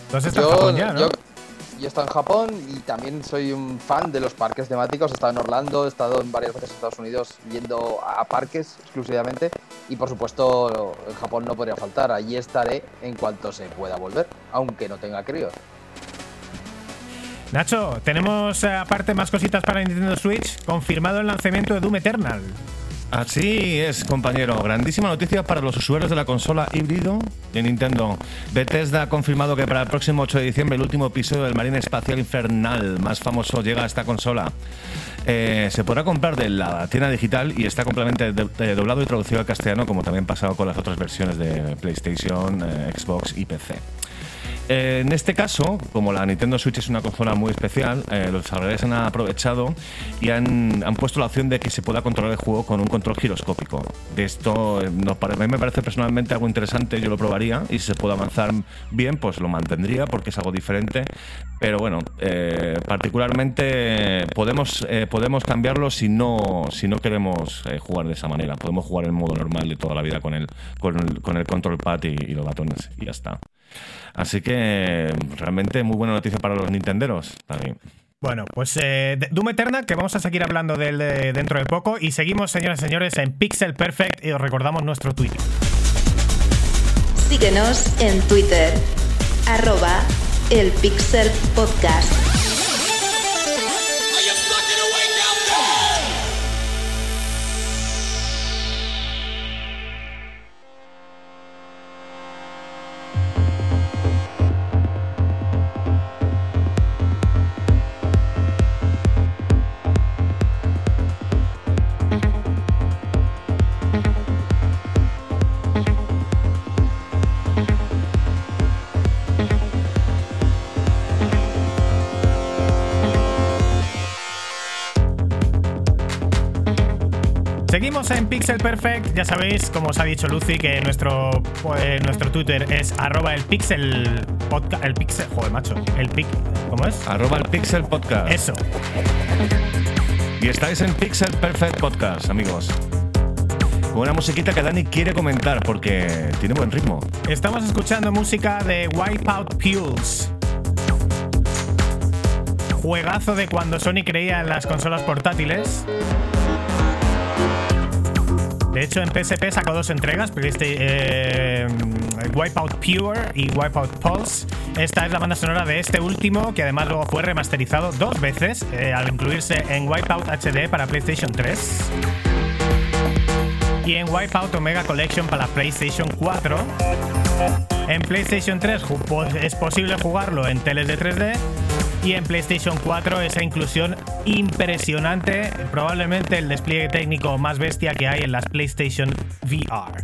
tú has estado ya, ¿no? yo, yo he en Japón y también soy un fan de los parques temáticos. He estado en Orlando, he estado en varias veces en Estados Unidos yendo a parques exclusivamente. Y por supuesto, en Japón no podría faltar. Allí estaré en cuanto se pueda volver, aunque no tenga críos. Nacho, tenemos eh, aparte más cositas para Nintendo Switch. Confirmado el lanzamiento de Doom Eternal. Así es, compañero. Grandísima noticia para los usuarios de la consola híbrido de Nintendo. Bethesda ha confirmado que para el próximo 8 de diciembre el último episodio del Marine Espacial Infernal más famoso llega a esta consola. Eh, se podrá comprar de la tienda digital y está completamente do- doblado y traducido al castellano, como también pasado con las otras versiones de PlayStation, eh, Xbox y PC. Eh, en este caso, como la Nintendo Switch es una consola muy especial, eh, los desarrolladores han aprovechado y han, han puesto la opción de que se pueda controlar el juego con un control giroscópico. De esto eh, a mí me parece personalmente algo interesante, yo lo probaría y si se puede avanzar bien, pues lo mantendría porque es algo diferente. Pero bueno, eh, particularmente podemos, eh, podemos cambiarlo si no, si no queremos eh, jugar de esa manera. Podemos jugar en modo normal de toda la vida con el, con el, con el control pad y, y los botones y ya está. Así que realmente muy buena noticia para los nintenderos también. Bueno, pues eh, Doom Eternal, que vamos a seguir hablando de él de- dentro de poco. Y seguimos, señoras y señores, en Pixel Perfect y os recordamos nuestro Twitter. Síguenos en Twitter, arroba el Pixel Podcast. Seguimos en Pixel Perfect. Ya sabéis, como os ha dicho Lucy, que nuestro, pues, nuestro Twitter es arroba el Pixel Podcast. El Pixel. Joder, macho. El pic. ¿Cómo es? Arroba el Pixel Podcast. Eso. Y estáis en Pixel Perfect Podcast, amigos. Con una musiquita que Dani quiere comentar porque tiene buen ritmo. Estamos escuchando música de Wipeout Pulse. Juegazo de cuando Sony creía en las consolas portátiles. De hecho, en PSP sacó dos entregas, PlayStation, eh, Wipeout Pure y Wipeout Pulse. Esta es la banda sonora de este último, que además luego fue remasterizado dos veces, eh, al incluirse en Wipeout HD para PlayStation 3 y en Wipeout Omega Collection para la PlayStation 4. En PlayStation 3 ju- pues, es posible jugarlo en teles de 3D y en PlayStation 4 esa inclusión impresionante, probablemente el despliegue técnico más bestia que hay en las PlayStation VR.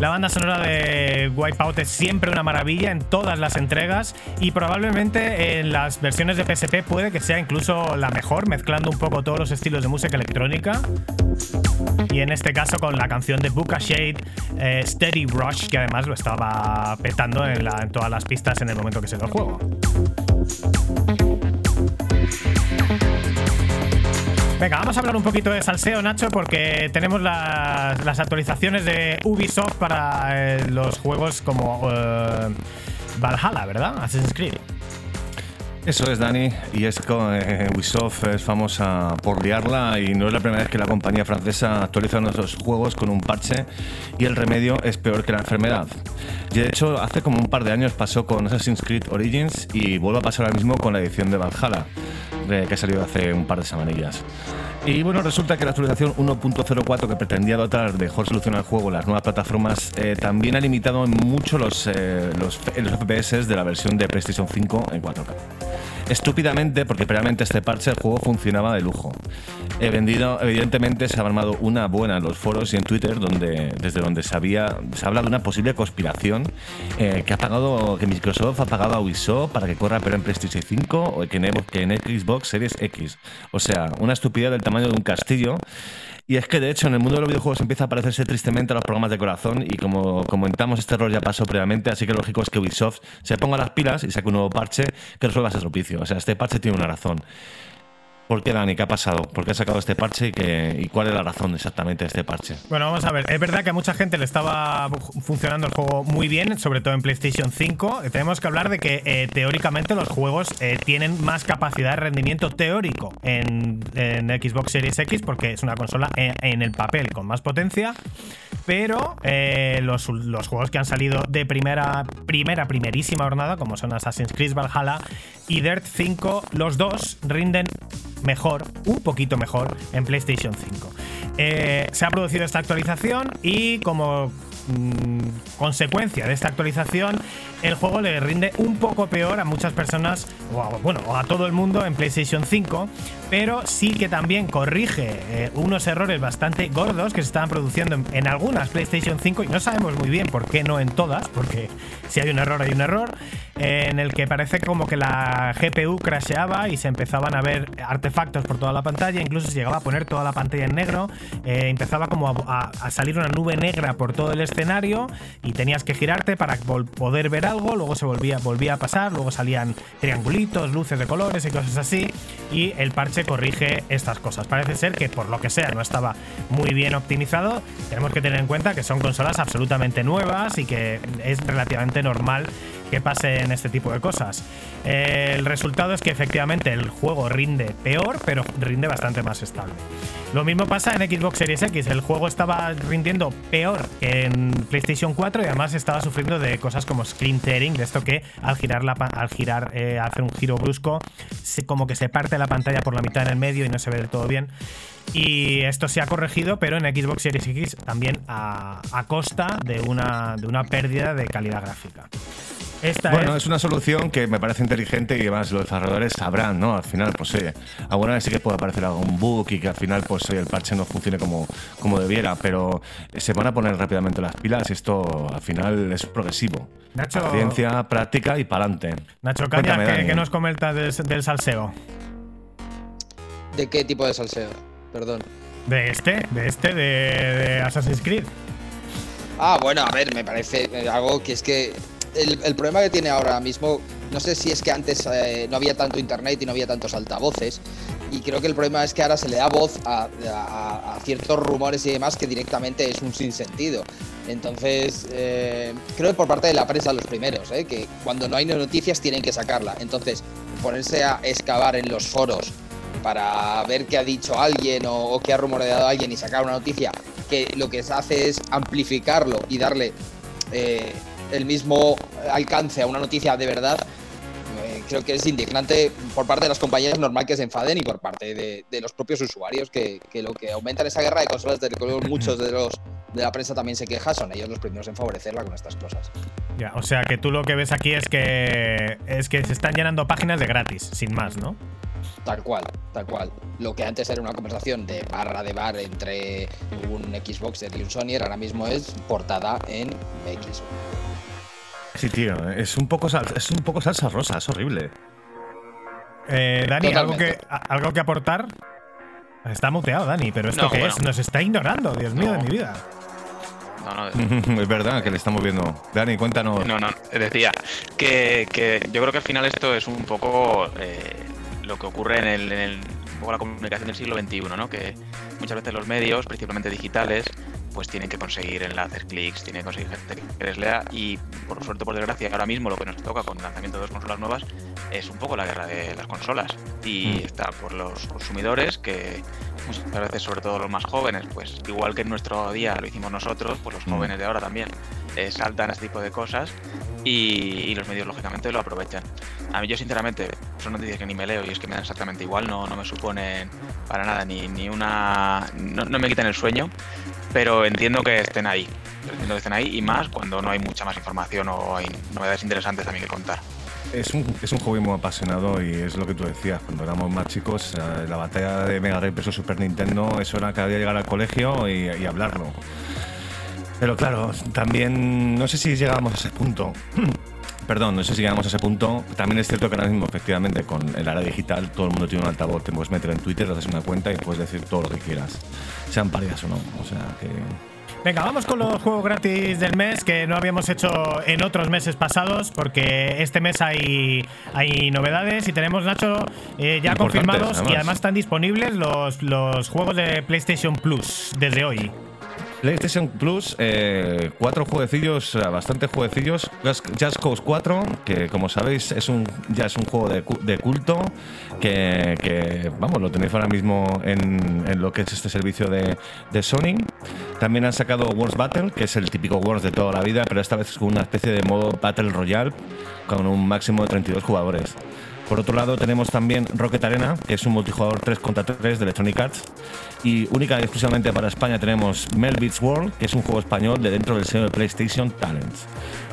La banda sonora de Wipeout es siempre una maravilla en todas las entregas y probablemente en las versiones de PSP puede que sea incluso la mejor, mezclando un poco todos los estilos de música electrónica. Y en este caso con la canción de Buka Shade, eh, Steady Rush, que además lo estaba petando en, todas las pistas en el momento que se dio el juego. Venga, vamos a hablar un poquito de salseo, Nacho, porque tenemos las, las actualizaciones de Ubisoft para eh, los juegos como eh, Valhalla, ¿verdad? Assassin's Creed. Eso es, Dani, y es que eh, Ubisoft es famosa por liarla y no es la primera vez que la compañía francesa actualiza nuestros juegos con un parche y el remedio es peor que la enfermedad. Y de hecho, hace como un par de años pasó con Assassin's Creed Origins y vuelve a pasar ahora mismo con la edición de Valhalla, de- que ha salido hace un par de semanillas. Y bueno, resulta que la actualización 1.04 que pretendía dotar de mejor solución al juego las nuevas plataformas eh, también ha limitado mucho los, eh, los, los FPS de la versión de PlayStation 5 en 4K. Estúpidamente, porque previamente este parche el juego funcionaba de lujo. He vendido, evidentemente, se ha armado una buena en los foros y en Twitter, donde, desde donde se, había, se habla de una posible conspiración eh, que ha pagado, que Microsoft ha pagado a Ubisoft para que corra pero en PlayStation 5 o que en, Xbox Series X. O sea, una estupidez del tamaño de un castillo. Y es que de hecho en el mundo de los videojuegos empieza a parecerse tristemente a los programas de corazón y como comentamos este error ya pasó previamente, así que lo lógico es que Ubisoft se ponga las pilas y saque un nuevo parche que resuelva ese tropicio. O sea, este parche tiene una razón. ¿Por qué, Dani? ¿Qué ha pasado? ¿Por qué ha sacado este parche y, qué- y cuál es la razón exactamente de este parche? Bueno, vamos a ver. Es verdad que a mucha gente le estaba funcionando el juego muy bien, sobre todo en PlayStation 5. Tenemos que hablar de que eh, teóricamente los juegos eh, tienen más capacidad de rendimiento teórico en, Xbox Series X porque es una consola en, en el papel con más potencia. Pero eh, los, los juegos que han salido de primera, primera, primerísima jornada, como son Assassin's Creed Valhalla, y Dirt 5, los dos rinden mejor, un poquito mejor en PlayStation 5. Eh, se ha producido esta actualización y como mm, consecuencia de esta actualización, el juego le rinde un poco peor a muchas personas, o a, bueno, a todo el mundo en PlayStation 5, pero sí que también corrige eh, unos errores bastante gordos que se estaban produciendo en, algunas PlayStation 5 y no sabemos muy bien por qué no en todas, porque si hay un error hay un error, eh, en el que parece como que la GPU crasheaba y se empezaban a ver artefactos por toda la pantalla, incluso se llegaba a poner toda la pantalla en negro, eh, empezaba como a salir una nube negra por todo el escenario y tenías que girarte para poder ver algo, luego se volvía, volvía a pasar, luego salían triangulitos, luces de colores y cosas así, y el parche corrige estas cosas. Parece ser que por lo que sea no estaba muy bien optimizado, tenemos que tener en cuenta que son consolas absolutamente nuevas y que es relativamente normal que pasen este tipo de cosas. Eh, el resultado es que efectivamente el juego rinde peor, pero rinde bastante más estable. Lo mismo pasa en Xbox Series X. El juego estaba rindiendo peor que en PlayStation 4 y además estaba sufriendo de cosas como screen tearing, de esto que al girar, la, al girar eh, hacer un giro brusco, como que se parte la pantalla por la mitad en el medio y no se ve del todo bien. Y esto se ha corregido, pero en Xbox Series X también a, a costa de una, de una pérdida de calidad gráfica. Esta Bueno, es, es una solución que me parece inteligente y además los desarrolladores sabrán, ¿no? Al final, pues oye, alguna vez sí que puede aparecer algún bug y que al final, pues oye, el parche no funcione como, como debiera, pero se van a poner rápidamente las pilas y esto al final es progresivo. Nacho- Ciencia, práctica y pa'lante. Nacho Caña, Cuéntame, ¿qué, qué nos comentas del, del salseo? ¿De qué tipo de salseo? Perdón. De este, de este, de, de Assassin's Creed. Ah, bueno, a ver, me parece algo que es que el, el problema que tiene ahora mismo, no sé si es que antes eh, no había tanto internet y no había tantos altavoces, y creo que el problema es que ahora se le da voz a, a- a ciertos rumores y demás que directamente es un sinsentido. Entonces, eh, creo que por parte de la prensa los primeros, eh, que cuando no hay noticias tienen que sacarla. Entonces, ponerse a excavar en los foros para ver qué ha dicho alguien o, o qué ha rumoreado alguien y sacar una noticia que lo que se hace es amplificarlo y darle eh, el mismo alcance a una noticia de verdad, eh, creo que es indignante por parte de las compañías, normal que se enfaden y por parte de, de los propios usuarios que, que lo que aumentan esa guerra de consolas, de [CLEARS THROAT] muchos de los de la prensa también se queja, son ellos los primeros en favorecerla con estas cosas. Ya, o sea que tú lo que ves aquí es que es que se están llenando páginas de gratis, sin más, ¿no? Tal cual, tal cual. Lo que antes era una conversación de barra de bar entre un Xboxer y un Sonyer, ahora mismo es portada en X. Sí, tío, es un poco, sal- es un poco salsa rosa, es horrible. Eh, Dani, ¿algo que, ¿algo que aportar? Está muteado, Dani, pero ¿esto No, qué bueno. es? Nos está ignorando, Dios mío No. de mi vida. No, no, [LAUGHS] es verdad que le estamos viendo. Dani, cuéntanos. No, no, decía que, que yo creo que al final esto es un poco eh, lo que ocurre en, el, en el- la comunicación del siglo XXI, ¿no? Que muchas veces los medios, principalmente digitales, pues tienen que conseguir enlaces, clics, tienen que conseguir gente que les lea y por suerte, por desgracia, ahora mismo lo que nos toca con el lanzamiento de dos consolas nuevas es un poco la guerra de las consolas y Mm. está por los consumidores que muchas veces, sobre todo los más jóvenes, pues igual que en nuestro día lo hicimos nosotros, pues los Mm. jóvenes de ahora también eh, saltan a este tipo de cosas y, y los medios lógicamente lo aprovechan. A mí yo sinceramente son noticias que ni me leo y es que me dan exactamente igual, no, no me suponen para nada ni, ni una... No, no me quitan el sueño, pero entiendo que estén ahí. Entiendo que estén ahí y más cuando no hay mucha más información o hay novedades interesantes también que contar. Es un, es un hobby muy apasionado y es lo que tú decías. Cuando éramos más chicos, eh, la batalla de Mega Drive versus Super Nintendo, eso era cada día llegar al colegio y, y hablarlo. Pero claro, también no sé si llegamos a ese punto. [CLEARS THROAT] Perdón, no sé si llegamos a ese punto. También es cierto que ahora mismo, efectivamente, con el área digital, todo el mundo tiene un altavoz. Te puedes meter en Twitter, te haces una cuenta y puedes decir todo lo que quieras, sean parias o no. O sea que. Venga, vamos con los juegos gratis del mes que no habíamos hecho en otros meses pasados porque este mes hay, hay novedades y tenemos, Nacho, eh, ya confirmados y además. además están disponibles los, los juegos de PlayStation Plus desde hoy. PlayStation Plus, eh, cuatro jueguecillos, eh, bastante jueguecillos. Just, Cause 4, que como sabéis es un, ya es un juego de, de culto, que, que, vamos, lo tenéis ahora mismo en, lo que es este servicio de, Sony. También han sacado Wars Battle, que es el típico Wars de toda la vida, pero esta vez con una especie de modo Battle Royale, con un máximo de 32 jugadores. Por otro lado, tenemos también Rocket Arena, que es un multijugador 3 contra 3 de Electronic Arts. Y única y exclusivamente para España tenemos Melbits World, que es un juego español de dentro del sello de PlayStation Talents.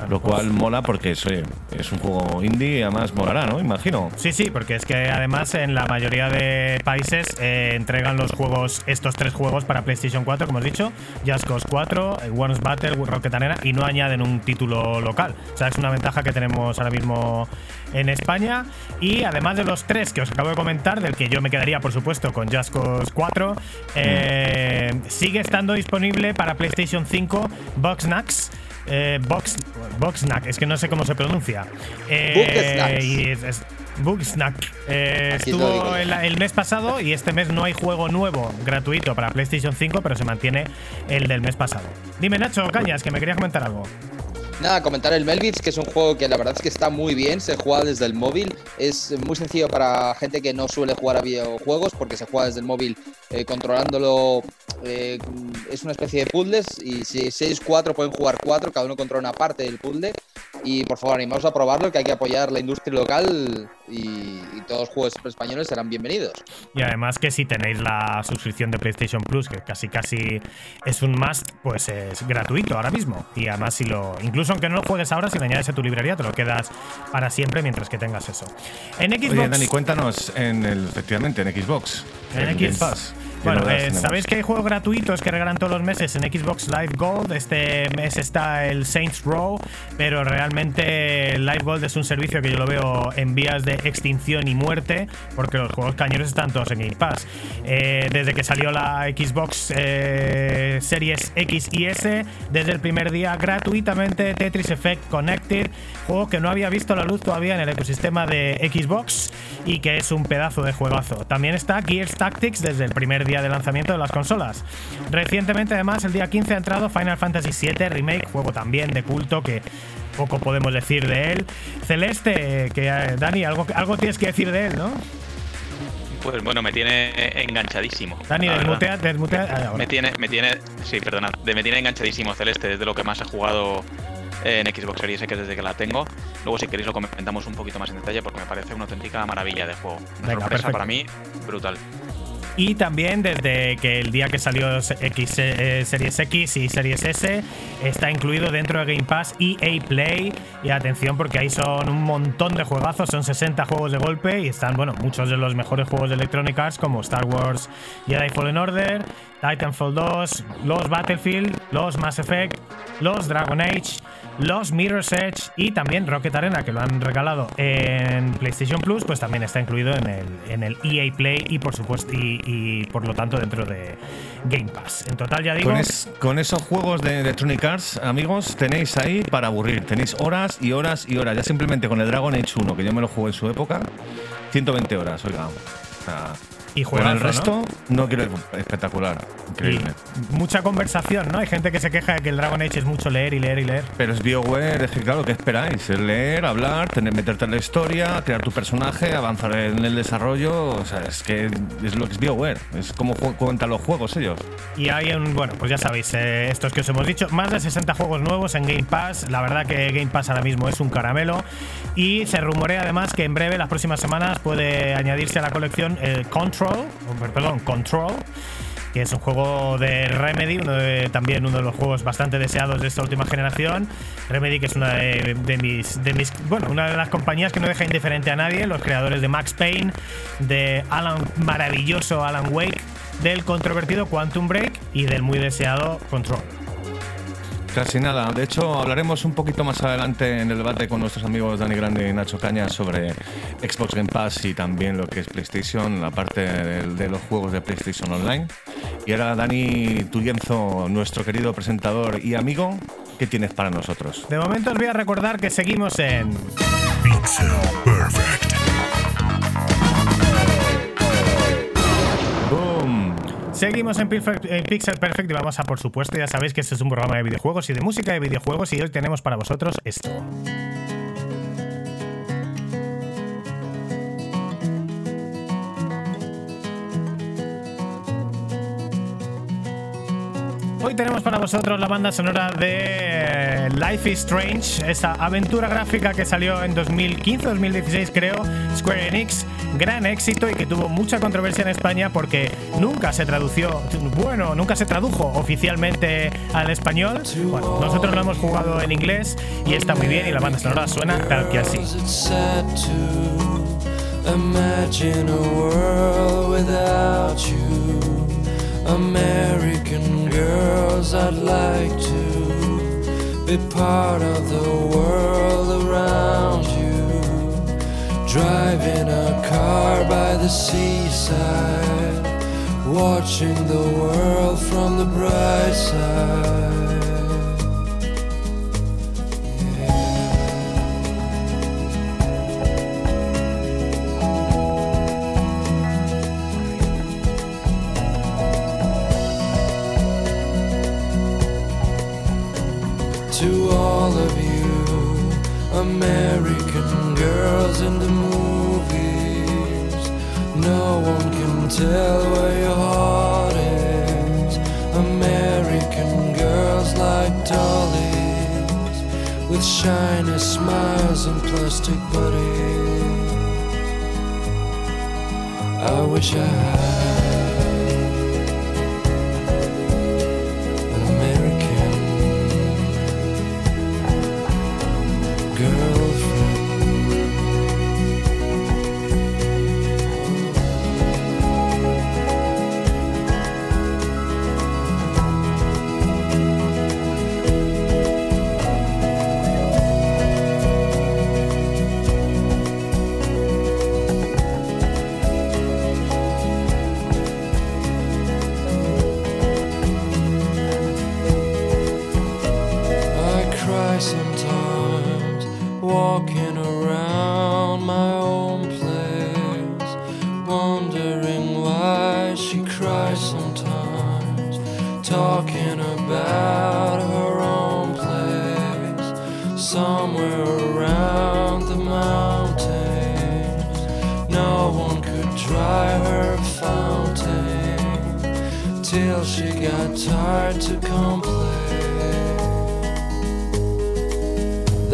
Lo cual mola porque es, oye, es un juego indie y además molará, ¿no? Imagino. Sí, sí, porque es que además en la mayoría de países eh, entregan los juegos, estos tres juegos para PlayStation 4, como os dicho, Just Cause 4, eh, One's Battle, Rocket Arena, y no añaden un título local. O sea, es una ventaja que tenemos ahora mismo en España. Y además de los tres que os acabo de comentar, del que yo me quedaría, por supuesto, con Just Cause 4, eh, sigue estando disponible para PlayStation 5 Boxnax. Eh, Box, Boxnack, es que no sé cómo se pronuncia. Eh. Eh, estuvo el, el mes pasado y este mes no hay juego nuevo gratuito para PlayStation 5, pero se mantiene el del mes pasado. Dime, Nacho Cañas, que me querías comentar algo. Nada, comentar el Melvits, que es un juego que la verdad es que está muy bien, se juega desde el móvil, es muy sencillo para gente que no suele jugar a videojuegos porque se juega desde el móvil eh, controlándolo, eh, es una especie de puzzles y si 6-4 pueden jugar 4, cada uno controla una parte del puzzle y por favor animaos a probarlo, que hay que apoyar la industria local y, y todos los juegos españoles serán bienvenidos. Y además que si tenéis la suscripción de PlayStation Plus, que casi casi es un must, pues es gratuito ahora mismo. Y además si lo. Incluso aunque no lo juegues ahora, si lo añades a tu librería, te lo quedas para siempre mientras que tengas eso. En Xbox. Oye, Dani, cuéntanos en el, efectivamente en Xbox. En el Xbox. Game Pass. ¿Qué Bueno, eh, sabéis que hay juegos gratuitos que regalan todos los meses en Xbox Live Gold. Este mes está el Saints Row, pero realmente Live Gold es un servicio que yo lo veo en vías de extinción y muerte, porque los juegos cañeros están todos en Game Pass. Eh, desde que salió la Xbox eh, Series X y S, desde el primer día gratuitamente Tetris Effect Connected, juego que no había visto la luz todavía en el ecosistema de Xbox y que es un pedazo de juegazo. También está Gears Tactics desde el primer día de lanzamiento de las consolas. Recientemente, además, el día 15 ha entrado Final Fantasy VII Remake, juego también de culto que poco podemos decir de él. Celeste, que eh, Dani, algo, algo tienes que decir de él, ¿no? Pues bueno, me tiene enganchadísimo. Dani, desmutea, desmutea. ah. Me tiene, me tiene, sí, perdona, de- me tiene enganchadísimo Celeste, desde lo que más he jugado en Xbox Series X desde que la tengo. Luego, si queréis, lo comentamos un poquito más en detalle porque me parece una auténtica maravilla de juego. Una Venga, sorpresa perfecto. para mí brutal. Y también desde que el día que salió X, eh, Series X y Series S está incluido dentro de Game Pass EA Play. Y atención porque ahí son un montón de juegazos, son 60 juegos de golpe y están, bueno, muchos de los mejores juegos de Electronic Arts como Star Wars Jedi Fallen Order, Titanfall 2, los Battlefield, los Mass Effect, los Dragon Age, los Mirror's Edge y también Rocket Arena, que lo han regalado en PlayStation Plus, pues también está incluido en el, en el EA Play y por supuesto y, por lo tanto dentro de Game Pass. En total ya digo, Con, con esos juegos de Electronic Arts, amigos, tenéis ahí para aburrir. Tenéis horas y horas y horas. Ya simplemente con el Dragon Age 1, que yo me lo jugué en su época, 120 horas, oiga. O sea, Y el ¿no? resto, ¿no? quiero. Espectacular. Increíble. y mucha conversación, ¿no? Hay gente que se queja de que el Dragon Age es mucho leer y leer y leer. Pero es BioWare, es que claro, ¿qué esperáis? Es leer, hablar, tener, meterte en la historia, crear tu personaje, avanzar en el desarrollo. O sea, es que es lo que es BioWare. Es como cuentan los juegos ellos. Y hay un, bueno, pues ya sabéis, eh, estos que os hemos dicho, más de 60 juegos nuevos en Game Pass. La verdad que Game Pass ahora mismo es un caramelo. Y se rumorea además que en breve, las próximas semanas, puede añadirse a la colección el Control, o, perdón, Control. Que es un juego de Remedy, uno de- también uno de los juegos bastante deseados de esta última generación. Remedy, que es una de, de mis, de mis. Bueno, una de las compañías que no deja indiferente a nadie, los creadores de Max Payne, de Alan, maravilloso Alan Wake, del controvertido Quantum Break y del muy deseado Control. Casi nada. De hecho, hablaremos un poquito más adelante en el debate con nuestros amigos Dani Grande y Nacho Caña sobre Xbox Game Pass y también lo que es PlayStation, la parte de, de los juegos de PlayStation Online. Y ahora, Dani Tuyenzo, nuestro querido presentador y amigo, ¿qué tienes para nosotros? De momento os voy a recordar que seguimos en Pixel Perfect. Seguimos en Pixel Perfect y vamos a, por supuesto, ya sabéis que este es un programa de videojuegos y de música de videojuegos y hoy tenemos para vosotros esto. Hoy tenemos para vosotros la banda sonora de eh, Life is Strange, esa aventura gráfica que salió en 2015-2016 creo, Square Enix, gran éxito y que tuvo mucha controversia en España porque nunca se tradució, bueno, nunca se tradujo oficialmente al español. Bueno, nosotros lo hemos jugado en inglés y está muy bien y la banda sonora suena tal que así. Imagine a world without you. American girls, I'd like to be part of the world around you. Driving a car by the seaside, watching the world from the bright side. American girls in the movies. No one can tell where your heart is. American girls like dollies with shiny smiles and plastic bodies. I wish I had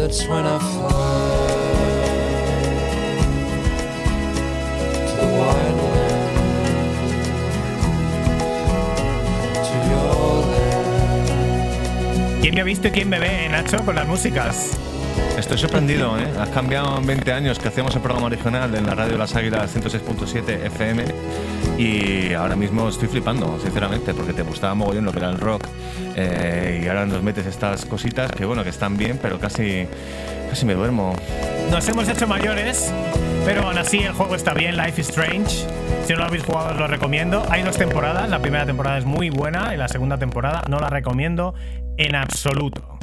That's when I fly to the wide land, to your land. ¿Quién me ha visto y quién me ve, Nacho, con las músicas? Estoy sorprendido, ¿eh? Has cambiado en 20 años que hacíamos el programa original en la radio Las Águilas 106.7 FM y ahora mismo estoy flipando, sinceramente, porque te gustaba mogollón lo que era el rock eh, y ahora nos metes estas cositas que, bueno, que están bien, pero casi, casi me duermo. Nos hemos hecho mayores, pero aún así el juego está bien, Life is Strange. Si no lo habéis jugado os lo recomiendo. Hay dos temporadas, la primera temporada es muy buena y la segunda temporada no la recomiendo en absoluto.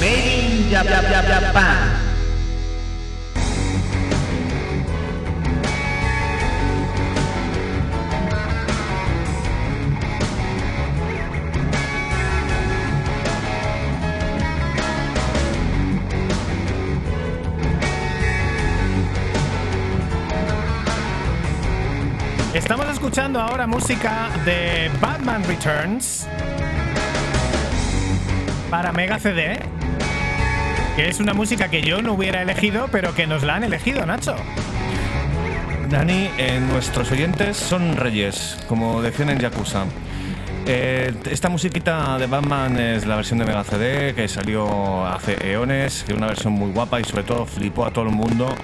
Made in Jap- Jap- Japan. Escuchando ahora música de Batman Returns para Mega CD, que es una música que yo no hubiera elegido, pero que nos la han elegido, Nacho. Dani, eh, nuestros oyentes son reyes, como decían en Yakuza. Eh, esta musiquita de Batman es la versión de Mega CD que salió hace eones, que es una versión muy guapa y sobre todo flipó a todo el mundo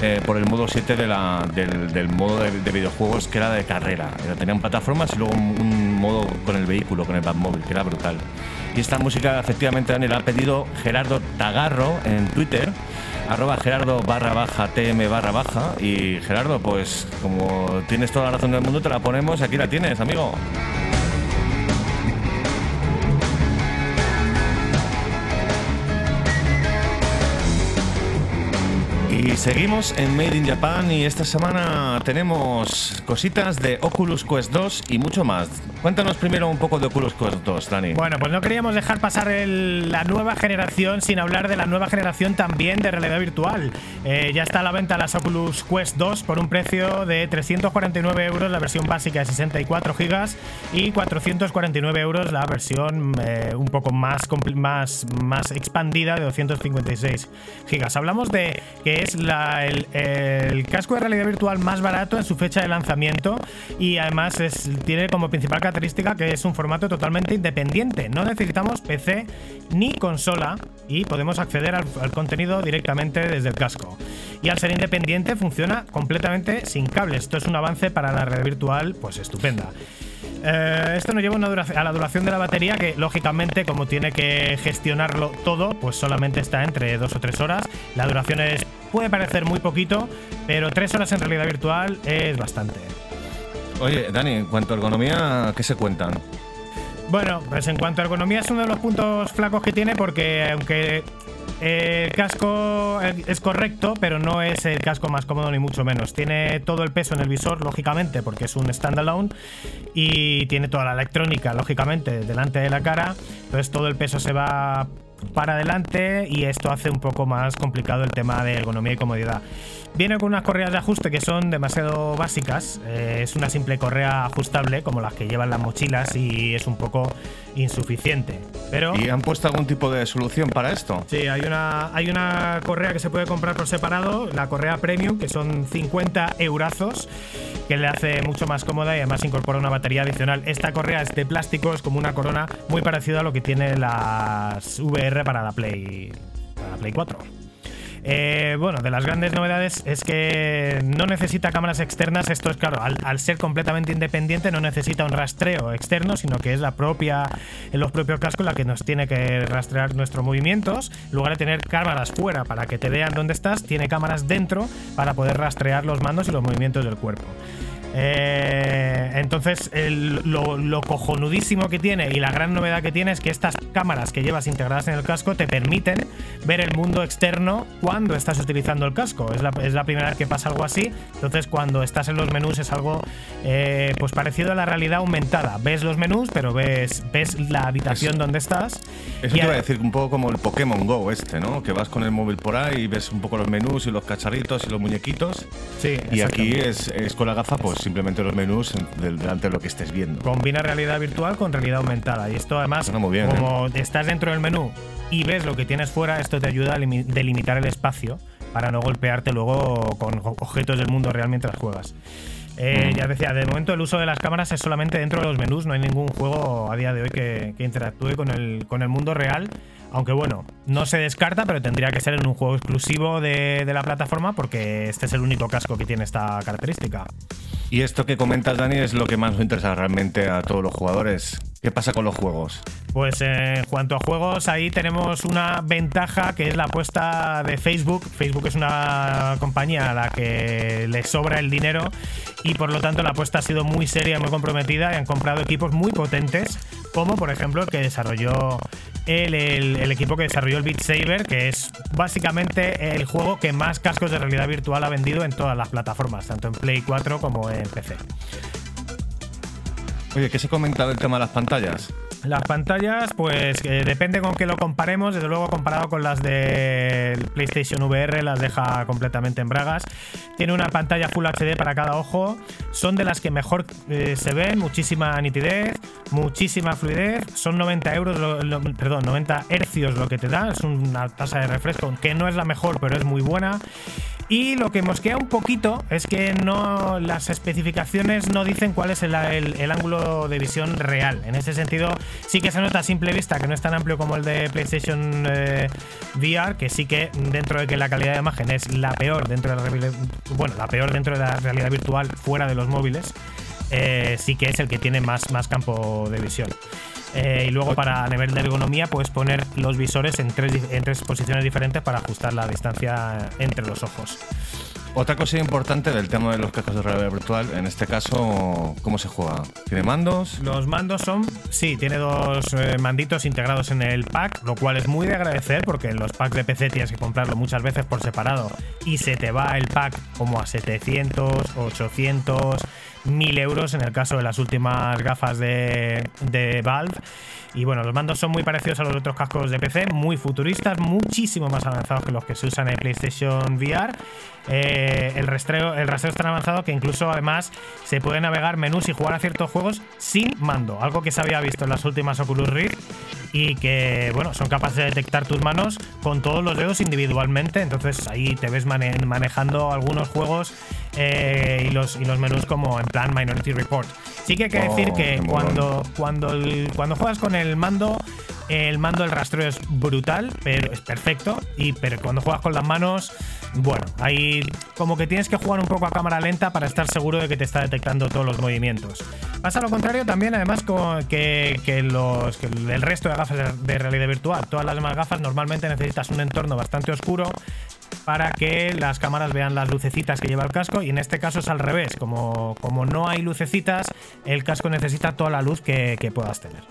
eh, por el modo 7 de la- del, modo de, de videojuegos que era de carrera. Era- Tenían plataformas y luego un, un modo con el vehículo, con el Batmóvil, que era brutal. Y esta música efectivamente Dani la ha pedido Gerardo Tagarro en Twitter arroba Gerardo barra baja TM barra baja y Gerardo pues como tienes toda la razón del mundo te la ponemos aquí la tienes amigo seguimos en Made in Japan y esta semana tenemos cositas de Oculus Quest 2 y mucho más. Cuéntanos primero un poco de Oculus Quest 2, Dani. Bueno, pues no queríamos dejar pasar la nueva generación sin hablar de la nueva generación también de realidad virtual. Eh, ya está a la venta las Oculus Quest 2 por un precio de 349 euros la versión básica de 64 gigas y 449 euros la versión eh, un poco más, más, más expandida de 256 gigas. Hablamos de que es el, el casco de realidad virtual más barato en su fecha de lanzamiento y además es- tiene como principal característica que es un formato totalmente independiente. No necesitamos PC ni consola y podemos acceder al, contenido directamente desde el casco. Y al ser independiente funciona completamente sin cables. Esto es un avance para la red virtual pues estupenda. Eh, esto nos lleva una a la duración de la batería que lógicamente como tiene que gestionarlo todo pues solamente está entre dos o tres horas. La duración es, puede parecer muy poquito pero tres horas en realidad virtual es bastante. Oye, Dani, en cuanto a ergonomía, ¿qué se cuentan? Bueno, pues en cuanto a ergonomía es uno de los puntos flacos que tiene porque aunque el casco es correcto, pero no es el casco más cómodo ni mucho menos. Tiene todo el peso en el visor, lógicamente, porque es un standalone y tiene toda la electrónica, lógicamente, delante de la cara. Entonces todo el peso se va para adelante y esto hace un poco más complicado el tema de ergonomía y comodidad. Viene con unas correas de ajuste que son demasiado básicas. eh, es una simple correa ajustable como las que llevan las mochilas y es un poco insuficiente. Pero ¿Y han puesto algún tipo de solución para esto? Sí, hay una, hay una correa que se puede comprar por separado, la correa premium, que son 50 eurazos, que le hace mucho más cómoda y además incorpora una batería adicional. Esta correa es de plástico, es como una corona muy parecida a lo que tiene las VR para la Play, para la Play 4. Eh, bueno, de las grandes novedades es que no necesita cámaras externas. Esto es claro, al, ser completamente independiente, no necesita un rastreo externo, sino que es la propia, los propios cascos la que nos tiene que rastrear nuestros movimientos. En lugar de tener cámaras fuera para que te vean dónde estás, tiene cámaras dentro para poder rastrear los mandos y los movimientos del cuerpo. Eh, entonces, el- lo, lo cojonudísimo que tiene y la gran novedad que tiene es que estas cámaras que llevas integradas en el casco te permiten ver el mundo externo cuando estás utilizando el casco. Es la, es la primera vez que pasa algo así. Entonces, cuando estás en los menús es algo eh, pues parecido a la realidad aumentada. Ves los menús, pero ves, ves la habitación Eso- donde estás. Eso Y te iba a decir un poco como el Pokémon Go este, ¿no? Que vas con el móvil por ahí y ves un poco los menús y los cacharritos y los muñequitos. Sí, Y aquí es, es con la gafa, pues simplemente los menús del- delante de lo que estés viendo. Combina realidad virtual con realidad aumentada. Y esto además, muy bien, ¿eh? como estás dentro del menú y ves lo que tienes fuera, esto te ayuda a limi- delimitar el espacio para no golpearte luego con objetos del mundo real mientras juegas. Eh, Mm. Ya decía, de momento el uso de las cámaras es solamente dentro de los menús, no hay ningún juego a día de hoy que, que interactúe con el, con el mundo real. Aunque bueno, no se descarta, pero tendría que ser en un juego exclusivo de, de la plataforma porque este es el único casco que tiene esta característica. Y esto que comentas, Dani, es lo que más nos interesa realmente a todos los jugadores. ¿Qué pasa con los juegos? Pues en cuanto a juegos, ahí tenemos una ventaja que es la apuesta de Facebook. Facebook es una compañía a la que le sobra el dinero y por lo tanto la apuesta ha sido muy seria, muy comprometida y han comprado equipos muy potentes, como por ejemplo el que desarrolló el- el equipo que desarrolló el Beat Saber, que es básicamente el juego que más cascos de realidad virtual ha vendido en todas las plataformas, tanto en Play 4 como en PC. Oye, ¿qué se comenta del tema de las pantallas? Las pantallas, pues eh, depende con qué lo comparemos. Desde luego, comparado con las del PlayStation VR, las deja completamente en bragas. Tiene una pantalla Full HD para cada ojo. Son de las que mejor eh, se ven, muchísima nitidez, muchísima fluidez. Son 90 euros, perdón, 90 hercios lo que te da. Es una tasa de refresco que no es la mejor, pero es muy buena. Y lo que mosquea un poquito es que no las especificaciones no dicen cuál es el, el- ángulo de visión real. En ese sentido, sí que se nota a simple vista que no es tan amplio como el de PlayStation eh, VR, que sí que dentro de que la calidad de imagen es la peor dentro de la bueno, la peor dentro de la realidad virtual fuera de los móviles, eh, sí que es el que tiene más, más campo de visión. Eh, y luego para nivel de ergonomía puedes poner los visores en tres, en tres posiciones diferentes para ajustar la distancia entre los ojos. Otra cosa importante del tema de los cascos de realidad virtual, en este caso, ¿cómo se juega? ¿Tiene mandos? Los mandos son, sí, tiene dos eh, manditos integrados en el pack, lo cual es muy de agradecer porque en los packs de PC tienes que comprarlo muchas veces por separado y se te va el pack como a 700, 800, 1000 euros en el caso de las últimas gafas de, de Valve. Y bueno, los mandos son muy parecidos a los otros cascos de PC, muy futuristas, muchísimo más avanzados que los que se usan en PlayStation VR. Eh, el, rastreo, el rastreo es tan avanzado que incluso además se puede navegar menús y jugar a ciertos juegos sin mando, algo que se había visto en las últimas Oculus Rift y que bueno, son capaces de detectar tus manos con todos los dedos individualmente, entonces ahí te ves mane- manejando algunos juegos eh, y, los, y los menús como en plan Minority Report. Sí que hay que Oh, decir que qué molón. cuando, cuando, el- cuando juegas con el mando, el mando del rastreo es brutal, pero es perfecto. Y pero cuando juegas con las manos, bueno, ahí como que tienes que jugar un poco a cámara lenta para estar seguro de que te está detectando todos los movimientos. Pasa lo contrario también, además, con que, que los, el resto de gafas de- realidad virtual. Todas las demás gafas normalmente necesitas un entorno bastante oscuro para que las cámaras vean las lucecitas que lleva el casco y en este caso es al revés, como, como no hay lucecitas, el casco necesita toda la luz que puedas tener.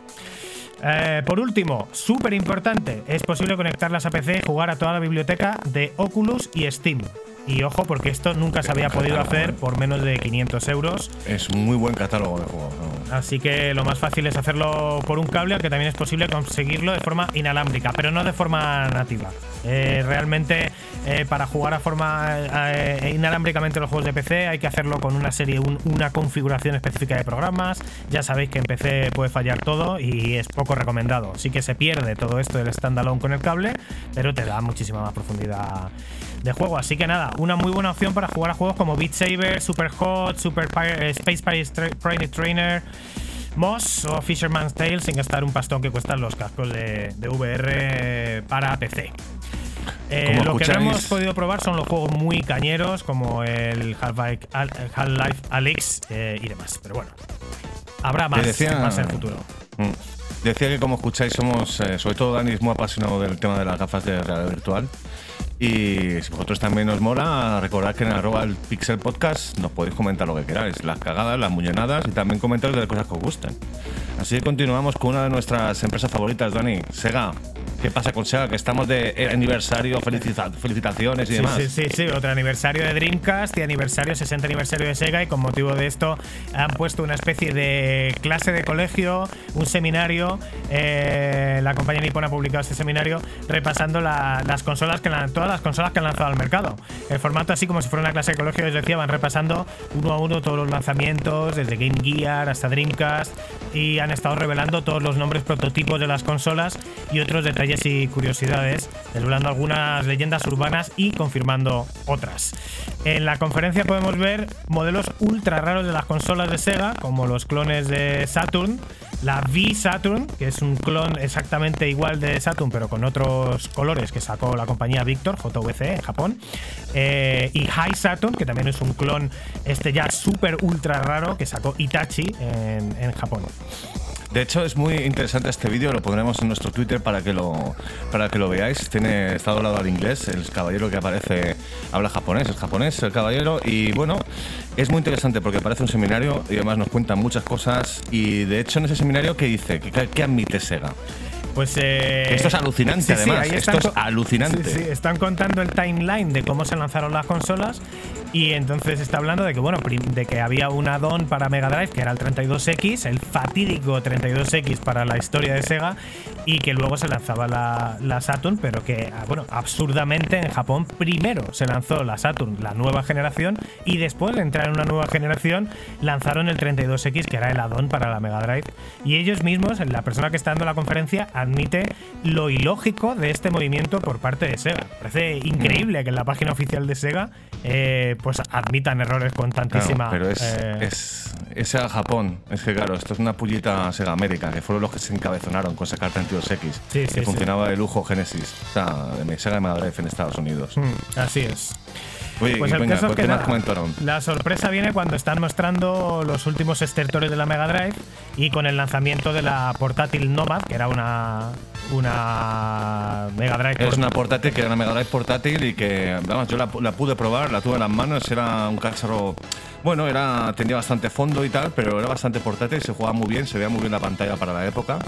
Eh, por último, súper importante, es posible conectarlas a PC y jugar a toda la biblioteca de Oculus y Steam. Y ojo, porque esto nunca se había podido hacer por menos de 500 euros. Es un muy buen catálogo de juegos. ¿no? Así que lo más fácil es hacerlo por un cable, aunque también es posible conseguirlo de forma inalámbrica, pero no de forma nativa. Eh, realmente, eh, para jugar a forma eh, inalámbricamente los juegos de PC, hay que hacerlo con una serie, un- una configuración específica de programas. Ya sabéis que en PC puede fallar todo y es poco recomendado. Sí que se pierde todo esto del standalone con el cable, pero te da muchísima más profundidad de juego. Así que nada, una muy buena opción para jugar a juegos como Beat Saber, Super Hot, Super eh, Space Pirate Tra- Pirate Trainer, Moss o Fisherman's Tale sin gastar un pastón que cuestan los cascos de, de VR para PC. Eh, lo que no hemos podido probar son los juegos muy cañeros como el Half-Life Al- Half-Life Alyx eh, y demás. Pero bueno, habrá más, decía- más en el futuro. Mm. Decía que como escucháis somos, eh, sobre todo Dani es muy apasionado del tema de las gafas de realidad virtual. Y si vosotros también os mola, recordad que en arroba el Pixel Podcast nos podéis comentar lo que queráis, las cagadas, las muñenadas y también comentarios de las cosas que os gustan. Así que continuamos con una de nuestras empresas favoritas, Dani, Sega. ¿Qué pasa con Sega? Que estamos de aniversario, felicita- felicitaciones y Sí, demás. sí, sí, sí, otro aniversario de Dreamcast y aniversario, 60 aniversario de Sega y con motivo de esto han puesto una especie de clase de colegio, un seminario, eh, la compañía Nippon ha publicado este seminario repasando la- las consolas que lan- todas las consolas que han lanzado al mercado. El formato así como si fuera una clase de colegio, les decía, van repasando uno a uno todos los lanzamientos, desde Game Gear hasta Dreamcast y han estado revelando todos los nombres prototipos de las consolas y otros detalles y curiosidades, desvelando algunas leyendas urbanas y confirmando otras. En la conferencia podemos ver modelos ultra raros de las consolas de Sega, como los clones de Saturn, la V Saturn, que es un clon exactamente igual de Saturn, pero con otros colores que sacó la compañía Victor, JVC, en Japón, eh, y High Saturn, que también es un clon este ya súper ultra raro que sacó Itachi en, en Japón. De hecho, es muy interesante este vídeo, lo pondremos en nuestro Twitter para que lo, para que lo veáis. Tiene, está doblado al inglés, el caballero que aparece habla japonés, es japonés el caballero. Y bueno, es muy interesante porque parece un seminario y además nos cuentan muchas cosas. Y de hecho, en ese seminario, ¿qué dice? ¿Qué, qué admite Sega? Pues eh, Esto es alucinante, sí, sí, además. ahí Esto es alucinante. Sí, sí, están contando el timeline de cómo se lanzaron las consolas y entonces está hablando de que bueno, de que había un add-on para Mega Drive que era el 32X, el fatídico 32X para la historia de Sega y que luego se lanzaba la, la Saturn, pero que ah, bueno, absurdamente en Japón primero se lanzó la Saturn, la nueva generación y después de entrar en una nueva generación lanzaron el 32X que era el add-on para la Mega Drive y ellos mismos, la persona que está dando la conferencia admite lo ilógico de este movimiento por parte de Sega. Parece increíble que en la página oficial de Sega eh, pues admitan errores con Claro, tantísima. pero es, eh, es, es Japón. Es que, claro, esto es una pullita Sega América, que fueron los que se encabezonaron con sacar 32X. Sí, sí, que sí. funcionaba de lujo Genesis. O sea, de Sega Mega Drive en Estados Unidos. mm, así es. Oye, Pues el venga, caso es ¿qué que nada, la sorpresa viene cuando están mostrando los últimos estertores de la Mega Drive y con el lanzamiento de la portátil Nomad, que era una, una Mega Drive. Es una portátil que era una Mega Drive portátil y que, vamos, yo la, la pude probar, la tuve en las manos, era un cacharro, bueno, era tenía bastante fondo y tal, pero era bastante portátil, se jugaba muy bien, se veía muy bien la pantalla para la época.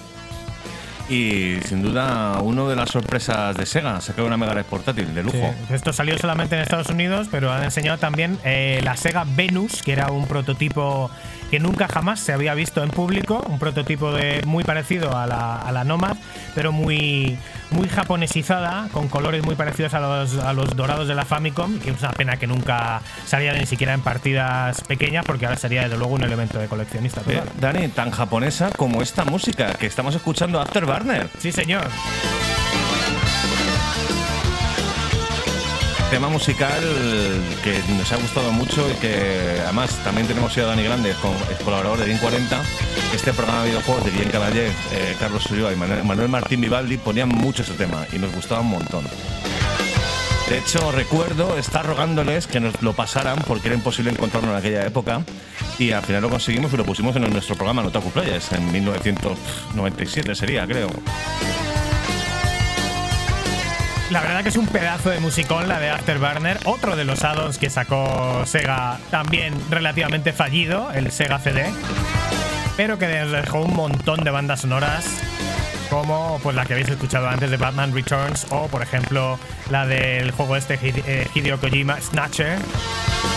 Y sin duda, uno de las sorpresas de Sega, sacar una Mega Drive portátil de lujo. Esto salió solamente en Estados Unidos, pero han enseñado también eh, la Sega Venus, que era un prototipo que nunca jamás se había visto en público, un prototipo de, muy parecido a la, a la Nomad, pero muy, muy japonesizada, con colores muy parecidos a los, a los dorados de la Famicom, que es una pena que nunca saliera ni siquiera en partidas pequeñas, porque ahora sería desde luego un elemento de coleccionista. Eh. Dani, tan japonesa como esta música que estamos escuchando Afterburner. Sí, señor. Tema musical que nos ha gustado mucho y que además también tenemos a Dani Grande, colaborador de DIN 40. Este programa de videojuegos de Guillén Caballé, eh, Carlos Ulloa y Manuel, Manuel Martín Vivaldi ponían mucho ese tema y nos gustaba un montón. De hecho, recuerdo estar rogándoles que nos lo pasaran porque era imposible encontrarlo en aquella época y al final lo conseguimos y lo pusimos en nuestro programa Notaku Players en 1997 sería, creo. La verdad que es un pedazo de musicón la de Afterburner, otro de los addons que sacó Sega también relativamente fallido, el Sega CD, pero que dejó un montón de bandas sonoras como pues la que habéis escuchado antes de Batman Returns o por ejemplo la del juego este eh, Hideo Kojima Snatcher.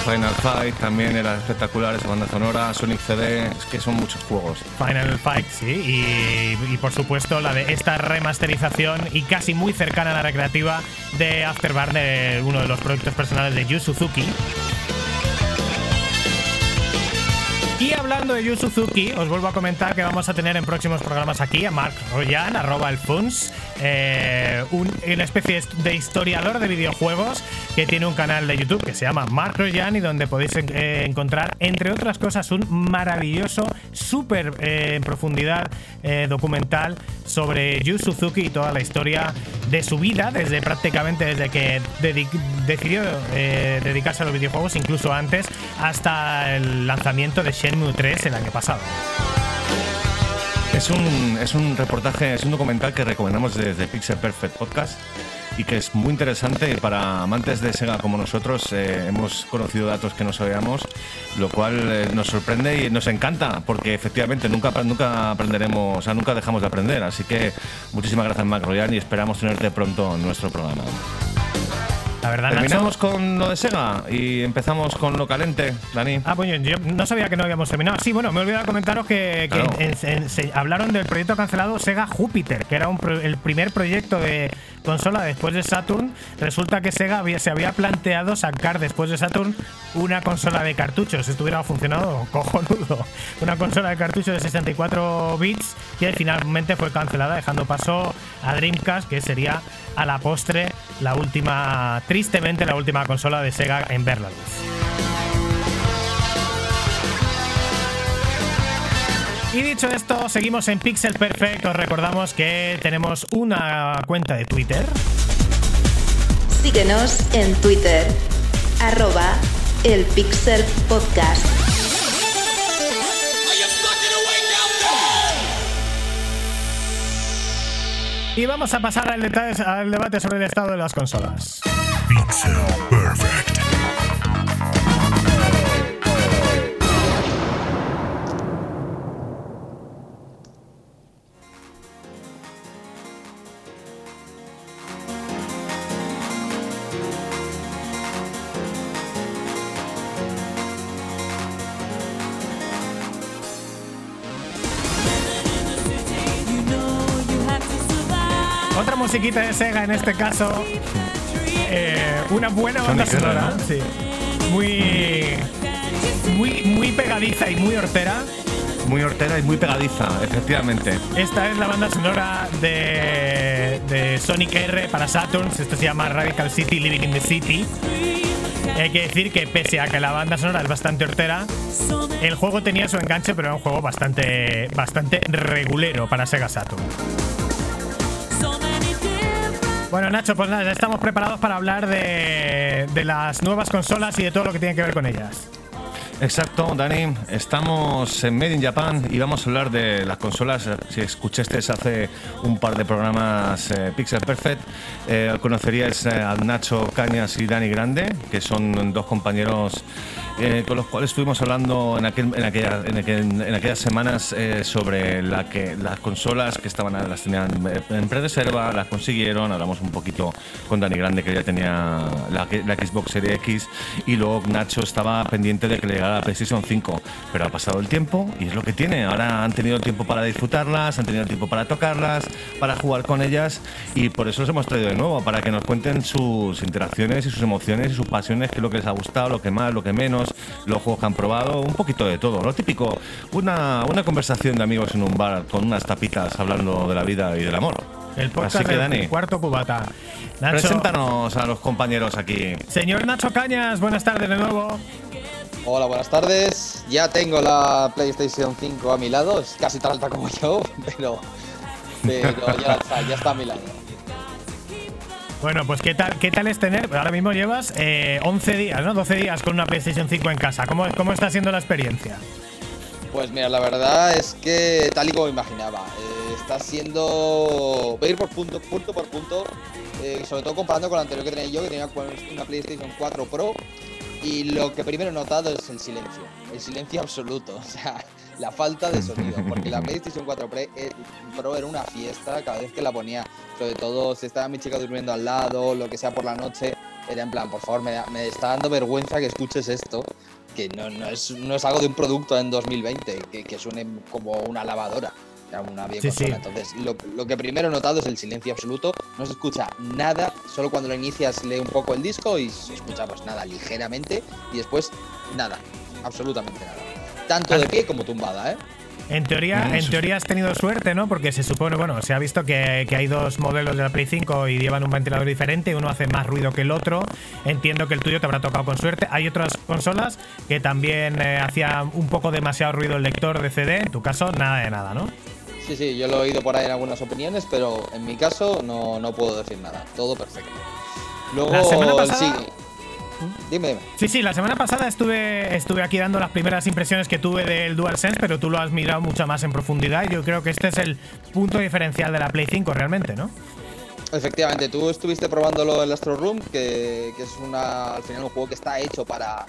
Final Fight también era espectacular, esa banda sonora, Sonic CD, es que son muchos juegos. Final Fight, sí, y, por supuesto la de esta remasterización y casi muy cercana a la recreativa de Afterburner, uno de los proyectos personales de Yu Suzuki. Hablando de Yu Suzuki, os vuelvo a comentar que vamos a tener en próximos programas aquí a Mark Royan, arroba el Funs, eh, un- una especie de historiador de videojuegos que tiene un canal de YouTube que se llama Mark Royan y donde podéis eh, encontrar, entre otras cosas, un maravilloso, súper eh, en profundidad eh, documental sobre Yu Suzuki y toda la historia de su vida, desde prácticamente desde que dedi- decidió eh, dedicarse a los videojuegos, incluso antes, hasta el lanzamiento de Shenmue 3 el año pasado. Es un, es un reportaje, es un documental que recomendamos desde Pixel Perfect Podcast y que es muy interesante para amantes de Sega como nosotros. eh, hemos conocido datos que no sabíamos, lo cual eh, nos sorprende y nos encanta porque efectivamente nunca, nunca aprenderemos, o sea, nunca dejamos de aprender. Así que muchísimas gracias, Mac Royan, y esperamos tenerte pronto en nuestro programa. La verdad, Nacho. Terminamos con lo de Sega y empezamos con lo calente, Dani. Ah, pues yo- yo no sabía que no habíamos terminado. Sí, bueno, me he olvidado comentaros que, que Claro. en- en- se hablaron del proyecto cancelado Sega Júpiter, que era un pro- el primer proyecto de consola después de Saturn. Resulta que Sega había- se había planteado sacar después de Saturn una consola de cartuchos. Esto hubiera funcionado cojonudo. Una consola de cartuchos de 64 bits que finalmente fue cancelada, dejando paso a Dreamcast, que sería a la postre la última, tristemente la última consola de Sega en ver Y dicho esto, seguimos en Pixel Perfect. Os recordamos que tenemos una cuenta de Twitter. Síguenos en Twitter, arroba el Pixel Podcast. Y vamos a pasar al, detalle- al debate sobre el estado de las consolas. Pixel Perfect. Musiquita de Sega en este caso. eh, una buena banda sonora. ¿no? Sí. Muy. Muy, muy pegadiza y muy hortera. Muy hortera y muy pegadiza, efectivamente. Esta es la banda sonora de, de Sonic R para Saturn. Esto se llama Radical City Living in the City. Hay que decir que pese a que la banda sonora es bastante hortera, el juego tenía su enganche, pero era un juego bastante, bastante regulero para Sega Saturn. Bueno, Nacho, pues nada, ya estamos preparados para hablar de, de las nuevas consolas y de todo lo que tiene que ver con ellas. Exacto, Dani. Estamos en Made in Japan y vamos a hablar de las consolas. Si escuchaste hace un par de programas eh, Pixel Perfect, eh, conoceríais eh, a Nacho Cañas y Dani Grande, que son dos compañeros eh, con los cuales estuvimos hablando en, aquel- en, aquella- en aquel- en aquellas semanas eh, sobre la que, las consolas que estaban las tenían eh, en pre-reserva, las consiguieron. Hablamos un poquito con Dani Grande, que ya tenía la, la Xbox Series X, y luego Nacho estaba pendiente de que le llegara la PlayStation 5. Pero ha pasado el tiempo y es lo que tiene. Ahora han tenido tiempo para disfrutarlas, han tenido tiempo para tocarlas, para jugar con ellas, y por eso los hemos traído de nuevo, para que nos cuenten sus interacciones y sus emociones y sus pasiones, qué es lo que les ha gustado, lo que más, lo que menos, los juegos que han probado, un poquito de todo. Lo típico, una, una conversación de amigos en un bar con unas tapitas hablando de la vida y del amor. El podcast Así que, del Dani, cuarto cubata. Nacho, preséntanos a los compañeros aquí. Señor Nacho Cañas, buenas tardes de nuevo. Hola, buenas tardes. Ya tengo la PlayStation 5 a mi lado, es casi tan alta como yo, [LAUGHS] pero, pero ya, está, ya está a mi lado. Bueno, pues ¿qué tal, qué tal es tener? Ahora mismo llevas eh, 11 días, ¿no? 12 días con una PlayStation 5 en casa. ¿Cómo, cómo está siendo la experiencia? Pues mira, la verdad es que tal y como imaginaba, eh, está siendo. Voy a ir por punto, punto por punto, eh, sobre todo comparando con la anterior que tenía yo, que tenía una PlayStation 4 Pro. Y lo que primero he notado es el silencio, el silencio absoluto, [LAUGHS] o sea, la falta de sonido, porque la PlayStation 4 Pro, eh, Pro era una fiesta cada vez que la ponía, sobre todo si estaba mi chica durmiendo al lado, lo que sea por la noche, era en plan, por favor, me, me está dando vergüenza que escuches esto, que no, no, es, no es algo de un producto en 2020, que, que suene como una lavadora. Era una vieja Sí, sí. consola. Entonces, lo, lo que primero he notado es el silencio absoluto. No se escucha nada, solo cuando lo inicias lee un poco el disco y se escucha pues nada, ligeramente. Y después, nada, absolutamente nada. Tanto de pie como tumbada, ¿eh? En teoría, Mm, en teoría has tenido suerte, ¿no? Porque se supone, bueno, se ha visto que, que hay dos modelos de la Play 5 y llevan un ventilador diferente, uno hace más ruido que el otro. Entiendo que el tuyo te habrá tocado con suerte. Hay otras consolas que también eh, hacía un poco demasiado ruido el lector de CD. En tu caso, nada de nada, ¿no? Sí, sí, yo lo he oído por ahí en algunas opiniones, pero en mi caso no, no puedo decir nada. Todo perfecto. Luego, La semana pasada- sí- Dime, dime. Sí, sí, la semana pasada estuve, estuve aquí dando las primeras impresiones que tuve del DualSense, pero tú lo has mirado mucho más en profundidad y yo creo que este es el punto diferencial de la Play 5 realmente, ¿no? Efectivamente, tú estuviste probándolo en el Astro Room, que, que es una, al final un juego que está hecho para,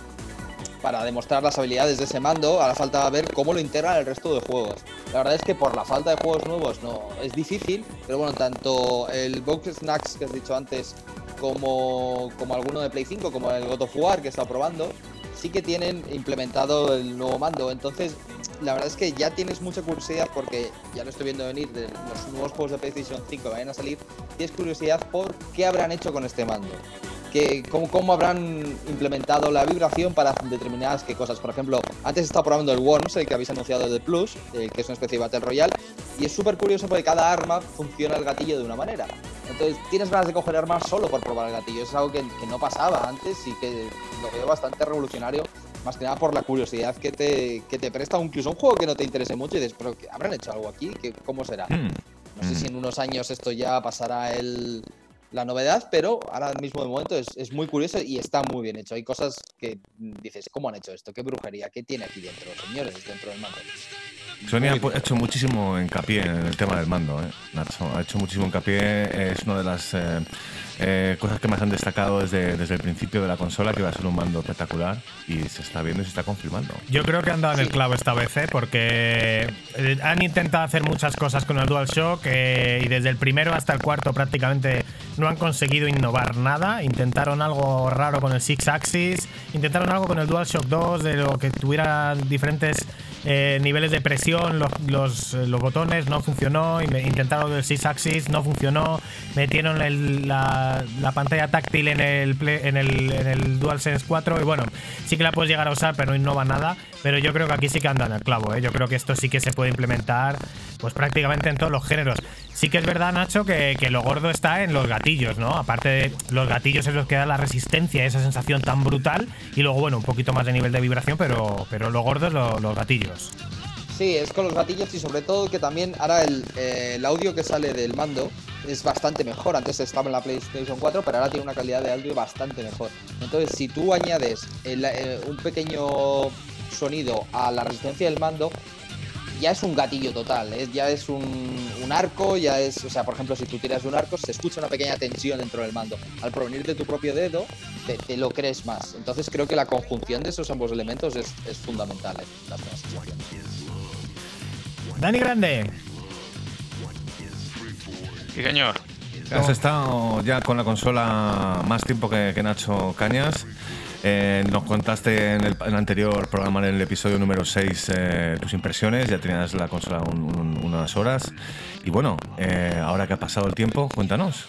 para demostrar las habilidades de ese mando. Ahora falta ver cómo lo integran el resto de juegos. La verdad es que por la falta de juegos nuevos no es difícil, pero bueno, tanto el Box Snacks que has dicho antes, como, como alguno de Play 5, como el God of War que está probando, sí que tienen implementado el nuevo mando. Entonces, la verdad es que ya tienes mucha curiosidad porque ya lo estoy viendo venir de los nuevos juegos de PlayStation 5 que vayan a salir. Tienes curiosidad por qué habrán hecho con este mando. Que, cómo, cómo habrán implementado la vibración para determinadas qué cosas. Por ejemplo, antes estaba probando el Worms, el que habéis anunciado de Plus, eh, que es una especie de Battle Royale, y es súper curioso porque cada arma funciona el gatillo de una manera. Entonces tienes ganas de coger armas solo por probar el gatillo. Es algo que, que no pasaba antes y que lo veo bastante revolucionario, más que nada por la curiosidad que te, que te presta incluso un juego que no te interese mucho y dices, pero ¿qué- ¿habrán hecho algo aquí? ¿Qué, ¿Cómo será? Hmm. No sé si en unos años esto ya pasará el, la novedad, pero ahora mismo de momento es, es muy curioso y está muy bien hecho. Hay cosas que dices, ¿cómo han hecho esto? ¿Qué brujería? ¿Qué tiene aquí dentro, señores, dentro del mando? Sony ha bien. hecho muchísimo hincapié en el tema del mando, ¿eh? Nacho. Ha hecho muchísimo hincapié. Es una de las eh, eh, cosas que más han destacado desde, desde el principio de la consola, que va a ser un mando espectacular y se está viendo y se está confirmando. Yo creo que han dado en el clavo esta vez, ¿eh? porque eh, han intentado hacer muchas cosas con el DualShock eh, y desde el primero hasta el cuarto prácticamente no han conseguido innovar nada. Intentaron algo raro con el Six Axis, intentaron algo con el DualShock 2, de lo que tuviera diferentes eh, niveles de presión, los, los, eh, los botones, no funcionó. Intentaron el Six Axis, no funcionó. Metieron el- la, la pantalla táctil en el, Play- en, el, en el DualSense 4 y bueno, sí que la puedes llegar a usar, pero no innova nada. Pero yo creo que aquí sí que andan el clavo, ¿eh? Yo creo que esto sí que se puede implementar pues prácticamente en todos los géneros. Sí que es verdad, Nacho, que, que lo gordo está en los gatillos, ¿no? Aparte de los gatillos es los que da la resistencia, esa sensación tan brutal. Y luego, bueno, un poquito más de nivel de vibración, pero, pero lo gordo es lo- los gatillos. Sí, es con los gatillos y sobre todo que también ahora el, eh, el audio que sale del mando es bastante mejor. Antes estaba en la PlayStation 4, pero ahora tiene una calidad de audio bastante mejor. Entonces, si tú añades el, eh, un pequeño sonido a la resistencia del mando, ya es un gatillo total, ¿eh? ya es un, un arco, ya es, o sea, por ejemplo, si tú tiras un arco, se escucha una pequeña tensión dentro del mando. Al provenir de tu propio dedo, te, te lo crees más. Entonces creo que la conjunción de esos ambos elementos es, es fundamental en las nuevas sensaciones. Dani Grande. Sí, señor. Has estado ya con la consola más tiempo que, que Nacho Cañas. Eh, nos contaste en el, en el anterior programa, en el episodio número 6, eh, tus impresiones. Ya tenías la consola un- un- unas horas. Y bueno, eh, ahora que ha pasado el tiempo, cuéntanos.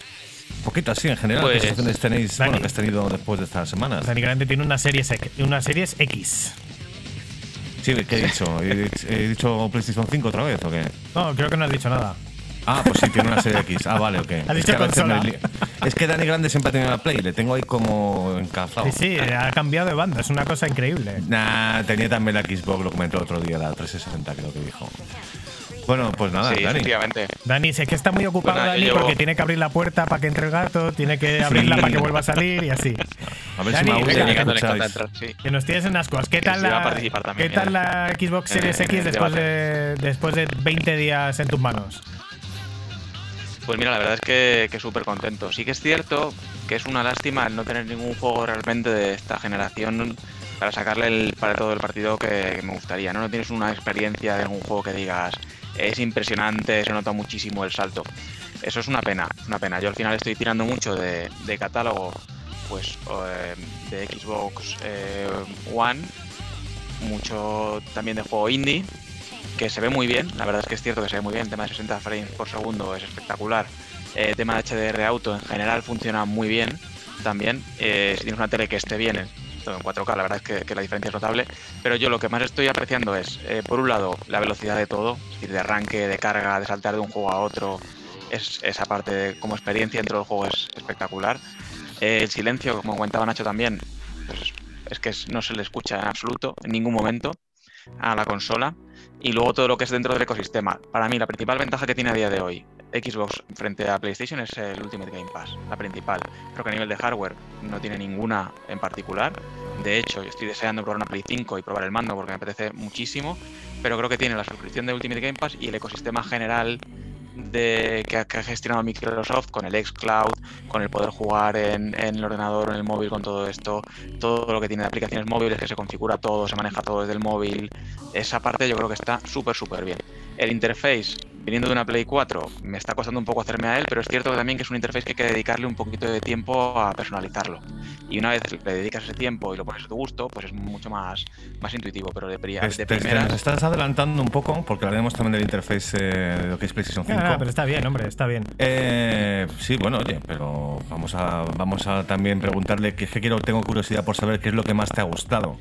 Un poquito así en general. Pues, ¿Qué sensaciones tenéis, Dani. bueno, que has tenido después de estas semanas? Dani Grande tiene una serie, una series X. Sí, ¿qué he dicho? ¿He, dicho PlayStation 5 otra vez o qué? No, creo que no has dicho nada. Ah, pues sí, tiene una serie X. Ah, vale, ok. Has es, dicho que a veces consola. es que Dani Grande siempre ha tenido una Play, le tengo ahí como encajado. Sí, sí, ha cambiado de banda, es una cosa increíble. Nah, tenía también la Xbox, lo comentó el otro día, la 360 creo que dijo. Bueno, pues nada, sí, Dani. efectivamente. Dani, sé que está muy ocupado Bueno, Dani porque tiene que abrir la puerta para que entre el gato, tiene que abrirla para que vuelva a salir y así. A ver Dani, si me venga, aúlla, Llegando, ¿me le encanta escucháis? entrar, sí. Que nos tienes en ascuas. ¿Qué tal, la, también, ¿qué tal la Xbox Series X después de, después de 20 días en tus manos? Pues mira, la verdad es que, que súper contento. Sí que es cierto que es una lástima el no tener ningún juego realmente de esta generación para sacarle el, para todo el partido que, que me gustaría. ¿no? no tienes una experiencia de algún juego que digas es impresionante, se nota muchísimo el salto. Eso es una pena, es una pena. Yo al final estoy tirando mucho de, de catálogo pues eh, de Xbox eh, One, mucho también de juego indie que se ve muy bien, la verdad es que es cierto que se ve muy bien, el tema de 60 frames por segundo es espectacular, Eh, el tema de HDR auto en general funciona muy bien también, Eh, si tienes una tele que esté bien en, en 4K, la verdad es que, la diferencia es notable, pero yo lo que más estoy apreciando es, eh, por un lado, la velocidad de todo, es decir, de arranque, de carga, de saltar de un juego a otro, es, esa parte de- como experiencia dentro del juego es espectacular. Eh, el silencio, como comentaba Nacho también, pues es que no se le escucha en absoluto, en ningún momento, a la consola. Y luego todo lo que es dentro del ecosistema. Para mí, la principal ventaja que tiene a día de hoy Xbox frente a PlayStation es el Ultimate Game Pass, la principal. Creo que a nivel de hardware no tiene ninguna en particular. De hecho, estoy deseando probar una Play 5 y probar el mando porque me apetece muchísimo. Pero creo que tiene la suscripción de Ultimate Game Pass y el ecosistema general de, que, ha, gestionado Microsoft con el xCloud, con el poder jugar en, en el ordenador en el móvil con todo esto, todo lo que tiene de aplicaciones móviles, que se configura todo, se maneja todo desde el móvil. Esa parte yo creo que está súper, súper bien. El interface, viniendo de una Play 4, me está costando un poco hacerme a él, pero es cierto que también que es un interface que hay que dedicarle un poquito de tiempo a personalizarlo. Y una vez le dedicas ese tiempo y lo pones a tu gusto, pues es mucho más, más intuitivo, pero de, pri- Te- de te- te- primeras... nos estás adelantando un poco, porque hablaremos también del interface eh, de lo que es PlayStation 5. No, no, pero está bien, hombre, está bien. Eh, sí, bueno, oye, pero vamos a, vamos a también preguntarle que, es que quiero, tengo curiosidad por saber qué es lo que más te ha gustado.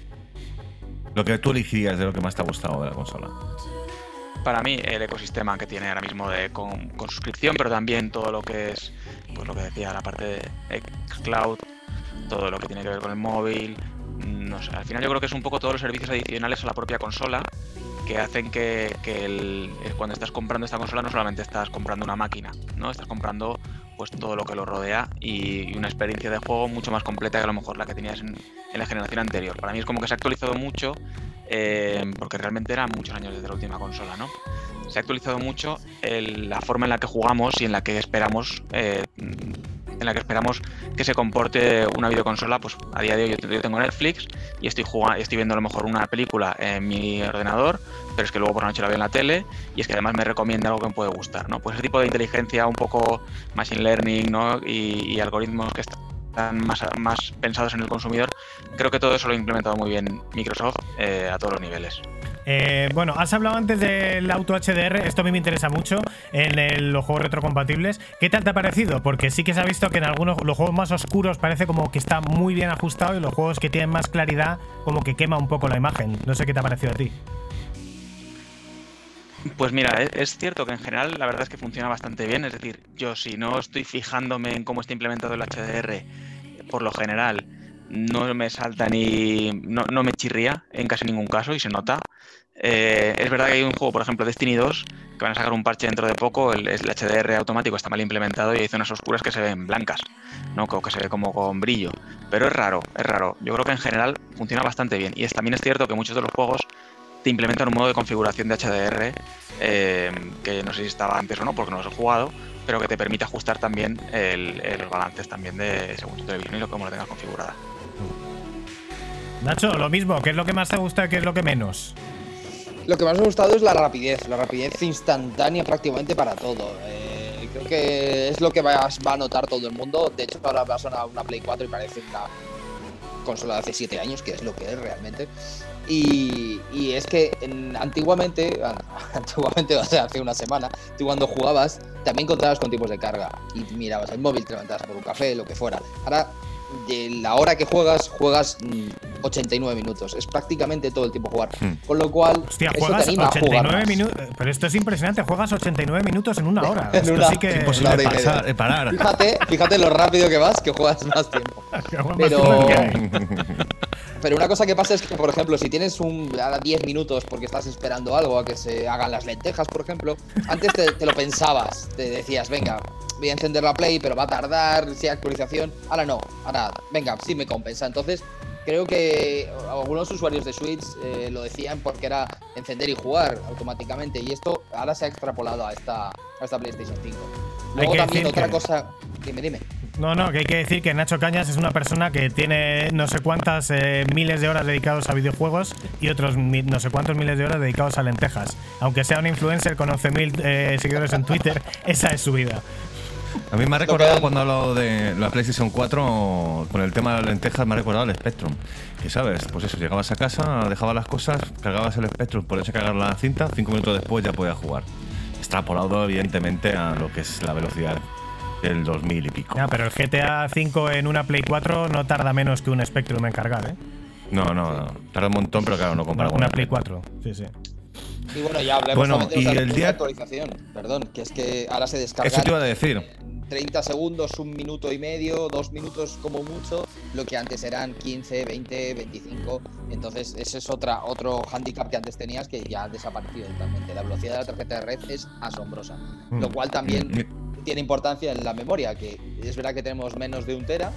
Lo que tú elegirías de lo que más te ha gustado de la consola. Para mí el ecosistema que tiene ahora mismo de con, suscripción, pero también todo lo que es, pues lo que decía, la parte de xCloud, todo lo que tiene que ver con el móvil, mm, al final yo creo que es un poco todos los servicios adicionales a la propia consola que hacen que, eh, cuando estás comprando esta consola no solamente estás comprando una máquina, ¿no? Estás comprando pues todo lo que lo rodea y, una experiencia de juego mucho más completa que a lo mejor la que tenías en, la generación anterior. Para mí es como que se ha actualizado mucho eh, porque realmente eran muchos años desde la última consola, ¿no? Se ha actualizado mucho la forma en la que jugamos y en la que esperamos eh, en la que esperamos que se comporte una videoconsola, pues a día de hoy yo, tengo Netflix y estoy jugando, estoy viendo a lo mejor una película en mi ordenador, pero es que luego por la noche la veo en la tele y es que además me recomienda algo que me puede gustar, ¿no? Pues ese tipo de inteligencia un poco machine learning, ¿no? Y, y algoritmos que están más, más pensados en el consumidor, creo que todo eso lo ha implementado muy bien Microsoft eh, a todos los niveles. Eh, bueno, has hablado antes del auto HDR, esto a mí me interesa mucho en los juegos retrocompatibles. ¿Qué tal te ha parecido? Porque sí que se ha visto que en algunos los juegos más oscuros parece como que está muy bien ajustado y los juegos que tienen más claridad como que quema un poco la imagen. No sé qué te ha parecido a ti. Pues mira, e- es cierto que en general la verdad es que funciona bastante bien. Es decir, yo si no estoy fijándome en cómo está implementado el HDR, por lo general no me salta ni. No, no me chirría en casi ningún caso y se nota. Eh, es verdad que hay un juego, por ejemplo, Destiny 2, que van a sacar un parche dentro de poco. El, HDR automático está mal implementado y hay zonas oscuras que se ven blancas, ¿no? O que se ve como con brillo. Pero es raro, es raro. Yo creo que en general funciona bastante bien. Y es, también es cierto que muchos de los juegos te implementan un modo de configuración de HDR eh, que no sé si estaba antes o no, porque no los he jugado, pero que te permite ajustar también el- el- los balances también de según tu televisión y lo como lo tengas configurada. Nacho, lo mismo, ¿qué es lo que más te gusta y qué es lo que menos? Lo que más me ha gustado es la rapidez, la rapidez instantánea prácticamente para todo. Eh, creo que es lo que va, va a notar todo el mundo. De hecho, ahora va a sonar una Play 4 y parece una consola de hace 7 años, que es lo que es realmente. Y, y es que en- antiguamente, [LAUGHS] antiguamente, [LAUGHS] o sea, hace una semana, tú cuando jugabas también contabas con tiempos de carga y mirabas el móvil, te levantabas por un café, lo que fuera. Ahora, de la hora que juegas, juegas mm, 89 minutos. Es prácticamente todo el tiempo jugar. Hmm. Con lo cual, Hostia, eso te juegas anima a jugar 89 más. minutos. Pero esto es impresionante, juegas 89 minutos en una [LAUGHS] hora. En Esto una- sí que. Imposible hora pasar, eh, parar. Fíjate, fíjate lo rápido que vas, que juegas más tiempo. Pero, pero una cosa que pasa es que, por ejemplo, si tienes un ahora 10 minutos porque estás esperando algo a que se hagan las lentejas, por ejemplo, antes te, te lo pensabas, te decías, venga, voy a encender la Play, pero va a tardar, si hay actualización. Ahora no, ahora, venga, sí me compensa. Entonces, creo que algunos usuarios de Switch eh, lo decían porque era encender y jugar automáticamente, y esto ahora se ha extrapolado a esta, a esta PlayStation 5. Luego también otra que- cosa. Dime, dime. No, no, que hay que decir que Nacho Cañas es una persona que tiene no sé cuántas eh, miles de horas dedicados a videojuegos y otros mi- no sé cuántos miles de horas dedicados a lentejas. Aunque sea un influencer con 11.000 eh, seguidores en Twitter, [LAUGHS] esa es su vida. A mí me ha recordado cuando hablo de la PlayStation 4 con el tema de las lentejas, me ha recordado el Spectrum. Que sabes, pues eso, llegabas a casa, dejabas las cosas, cargabas el Spectrum, podías cargar la cinta, cinco minutos después ya podías jugar. Extrapolado, evidentemente, a lo que es la velocidad del 2000 y pico. Ya, pero el GTA V en una Play 4 no tarda menos que un Spectrum en cargar, ¿eh? No, no, no. Tarda un montón, pero claro, no compara con Una la Play 4, sí, sí. Y bueno, ya hablemos Bueno, también de y el día- actualización. Perdón, que es que ahora se descarga. Eso te iba a decir. 30 segundos, un minuto y medio, dos minutos como mucho, lo que antes eran 15, 20, 25. Entonces, ese es otra, otro handicap que antes tenías que ya ha desaparecido totalmente. La velocidad de la tarjeta de red es asombrosa. Mm. Lo cual también Mm, tiene importancia en la memoria, que es verdad que tenemos menos de un tera,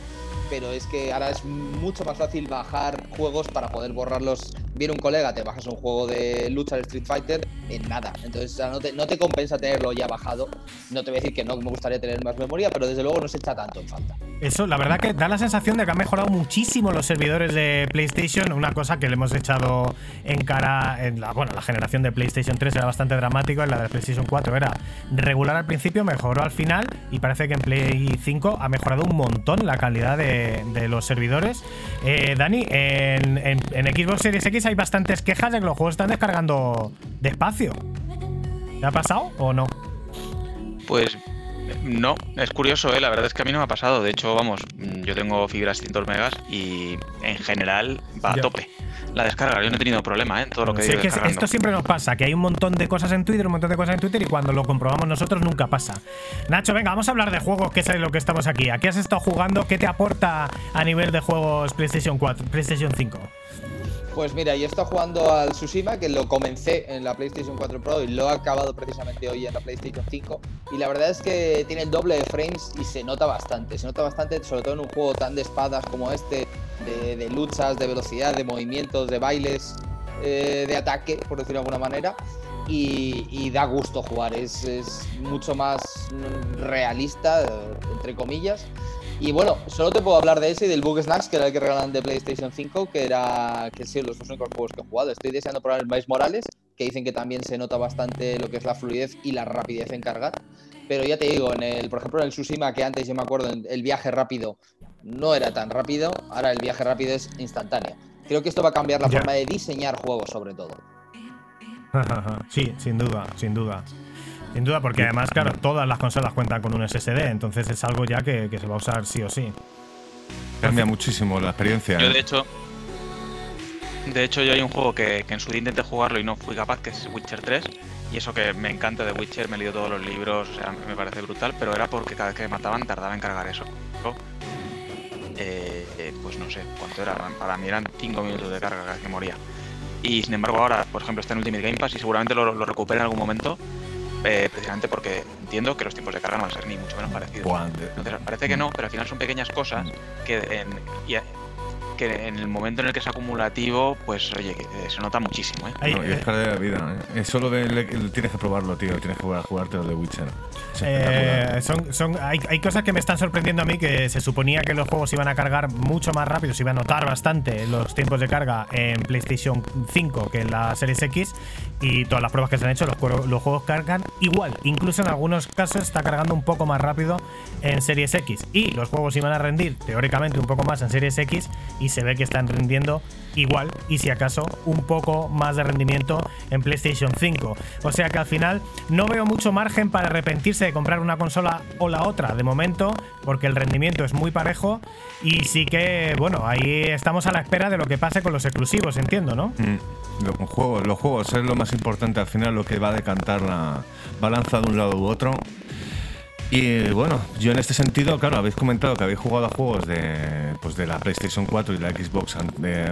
pero es que ahora es mucho más fácil bajar juegos para poder borrarlos. Viene un colega, te bajas un juego de lucha de Street Fighter en nada. Entonces no, te, no te compensa tenerlo ya bajado. No te voy a decir que no me gustaría tener más memoria, pero desde luego no se echa tanto en falta. Eso, la verdad que da la sensación de que han mejorado muchísimo los servidores de PlayStation, una cosa que le hemos echado en cara en la, bueno, la generación de PlayStation 3 era bastante dramático, en la de PlayStation 4 era regular al principio, mejoró al final y parece que en Play 5 ha mejorado un montón la calidad de, de los servidores. Eh, Dani, en, en- en Xbox Series X hay bastantes quejas de que los juegos están descargando despacio. ¿Te ha pasado o no? Pues no, es curioso, ¿eh? la verdad es que a mí no me ha pasado. De hecho, vamos, yo tengo fibra 600 megas y en general va a Ya. tope. La descarga, yo no he tenido problema ¿eh? en todo lo que he Sí, ido es que esto siempre nos pasa, que hay un montón de cosas en Twitter, un montón de cosas en Twitter y cuando lo comprobamos nosotros nunca pasa. Nacho, venga, vamos a hablar de juegos, que es lo que estamos aquí. ¿A qué has estado jugando? ¿Qué te aporta a nivel de juegos PlayStation 4, PlayStation 5? Pues mira, yo estado jugando al Tsushima, que lo comencé en la PlayStation 4 Pro y lo he acabado precisamente hoy en la PlayStation 5. Y la verdad es que tiene el doble de frames y se nota bastante. Se nota bastante, sobre todo en un juego tan de espadas como este, de, luchas, de velocidad, de movimientos, de bailes, eh, de ataque, por decirlo de alguna manera. Y, da gusto jugar, es, mucho más mm, realista, entre comillas. Y bueno, solo te puedo hablar de ese y del Bug Snacks, que era el que regalan de PlayStation 5, que era que sido los dos únicos juegos que he jugado. Estoy deseando probar el Miles Morales, que dicen que también se nota bastante lo que es la fluidez y la rapidez en cargar. Pero ya te digo, en el, por ejemplo, en el Tsushima, que antes yo me acuerdo, el viaje rápido no era tan rápido, ahora el viaje rápido es instantáneo. Creo que esto va a cambiar la Ya. forma de diseñar juegos, sobre todo. [LAUGHS] sí, sin duda, sin duda. Sin duda, porque además, claro, todas las consolas cuentan con un SSD, entonces es algo ya que, que se va a usar sí o sí. Cambia muchísimo la experiencia. Yo ¿eh? de hecho, de hecho yo hay un juego que, que en su día intenté jugarlo y no fui capaz, que es Witcher 3. Y eso que me encanta de Witcher, me he leído todos los libros, o sea, me parece brutal, pero era porque cada vez que me mataban tardaba en cargar eso. Eh, eh, pues no sé cuánto era, para mí eran 5 minutos de carga cada vez que moría. Y sin embargo ahora, por ejemplo, está en Ultimate Game Pass y seguramente lo, lo recupere en algún momento, eh, precisamente porque entiendo que los tiempos de carga no van a ser ni mucho menos parecidos. Entonces, parece que no, pero al final son pequeñas cosas que en, y- que en el momento en el que es acumulativo, pues oye, que, eh, se nota muchísimo. ¿eh? Ahí, No, y es eh, calidad de vida. ¿eh? Es solo de, le- tienes que probarlo, tío. Tienes que jugar, jugarte lo de Witcher. Eh, son, son, hay, hay cosas que me están sorprendiendo a mí que se suponía que los juegos iban a cargar mucho más rápido, se iba a notar bastante los tiempos de carga en PlayStation 5 que en la Series X y todas las pruebas que se han hecho, los, juegos- los juegos cargan igual. Incluso en algunos casos está cargando un poco más rápido en Series X y los juegos iban a rendir teóricamente un poco más en Series X y se ve que están rendiendo igual y si acaso un poco más de rendimiento en PlayStation 5. O sea que al final no veo mucho margen para arrepentirse de comprar una consola o la otra de momento, porque el rendimiento es muy parejo y sí que, bueno, ahí estamos a la espera de lo que pase con los exclusivos, entiendo, ¿no? Mm, Los juegos, los juegos es lo más importante al final, lo que va a decantar la balanza de un lado u otro. Y bueno, yo en este sentido, claro, habéis comentado que habéis jugado a juegos de, pues de la PlayStation 4 y la Xbox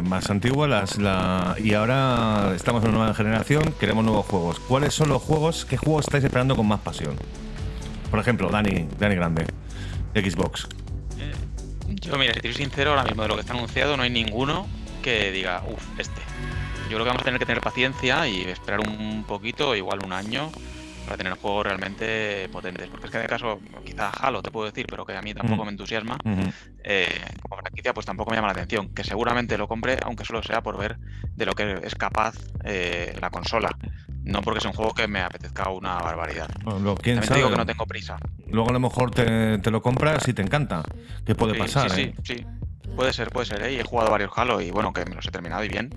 más antigua, las, la, y ahora estamos en una nueva generación, queremos nuevos juegos. ¿Cuáles son los juegos, qué juegos estáis esperando con más pasión? Por ejemplo, Dani, Dani Grande, de Xbox. Yo, mira, si te soy sincero, ahora mismo de lo que está anunciado no hay ninguno que diga, uff, este. Yo creo que vamos a tener que tener paciencia y esperar un poquito, igual un año, para tener juegos realmente potentes. Porque es que en el caso, quizá Halo te puedo decir, pero que a mí tampoco me entusiasma, Ujú. eh, como franquicia, pues tampoco me llama la atención. Que seguramente lo compre, aunque solo sea por ver de lo que es capaz eh, la consola. No porque sea un juego que me apetezca una barbaridad. Bueno, ¿Quién También te sabe? digo que no tengo prisa. Luego a lo mejor te, te lo compras y te encanta. ¿Qué puede Sí, pasar? sí, eh? sí, sí. Puede ser, puede ser, ¿eh? Y he jugado varios Halo y bueno, que me los he terminado y bien.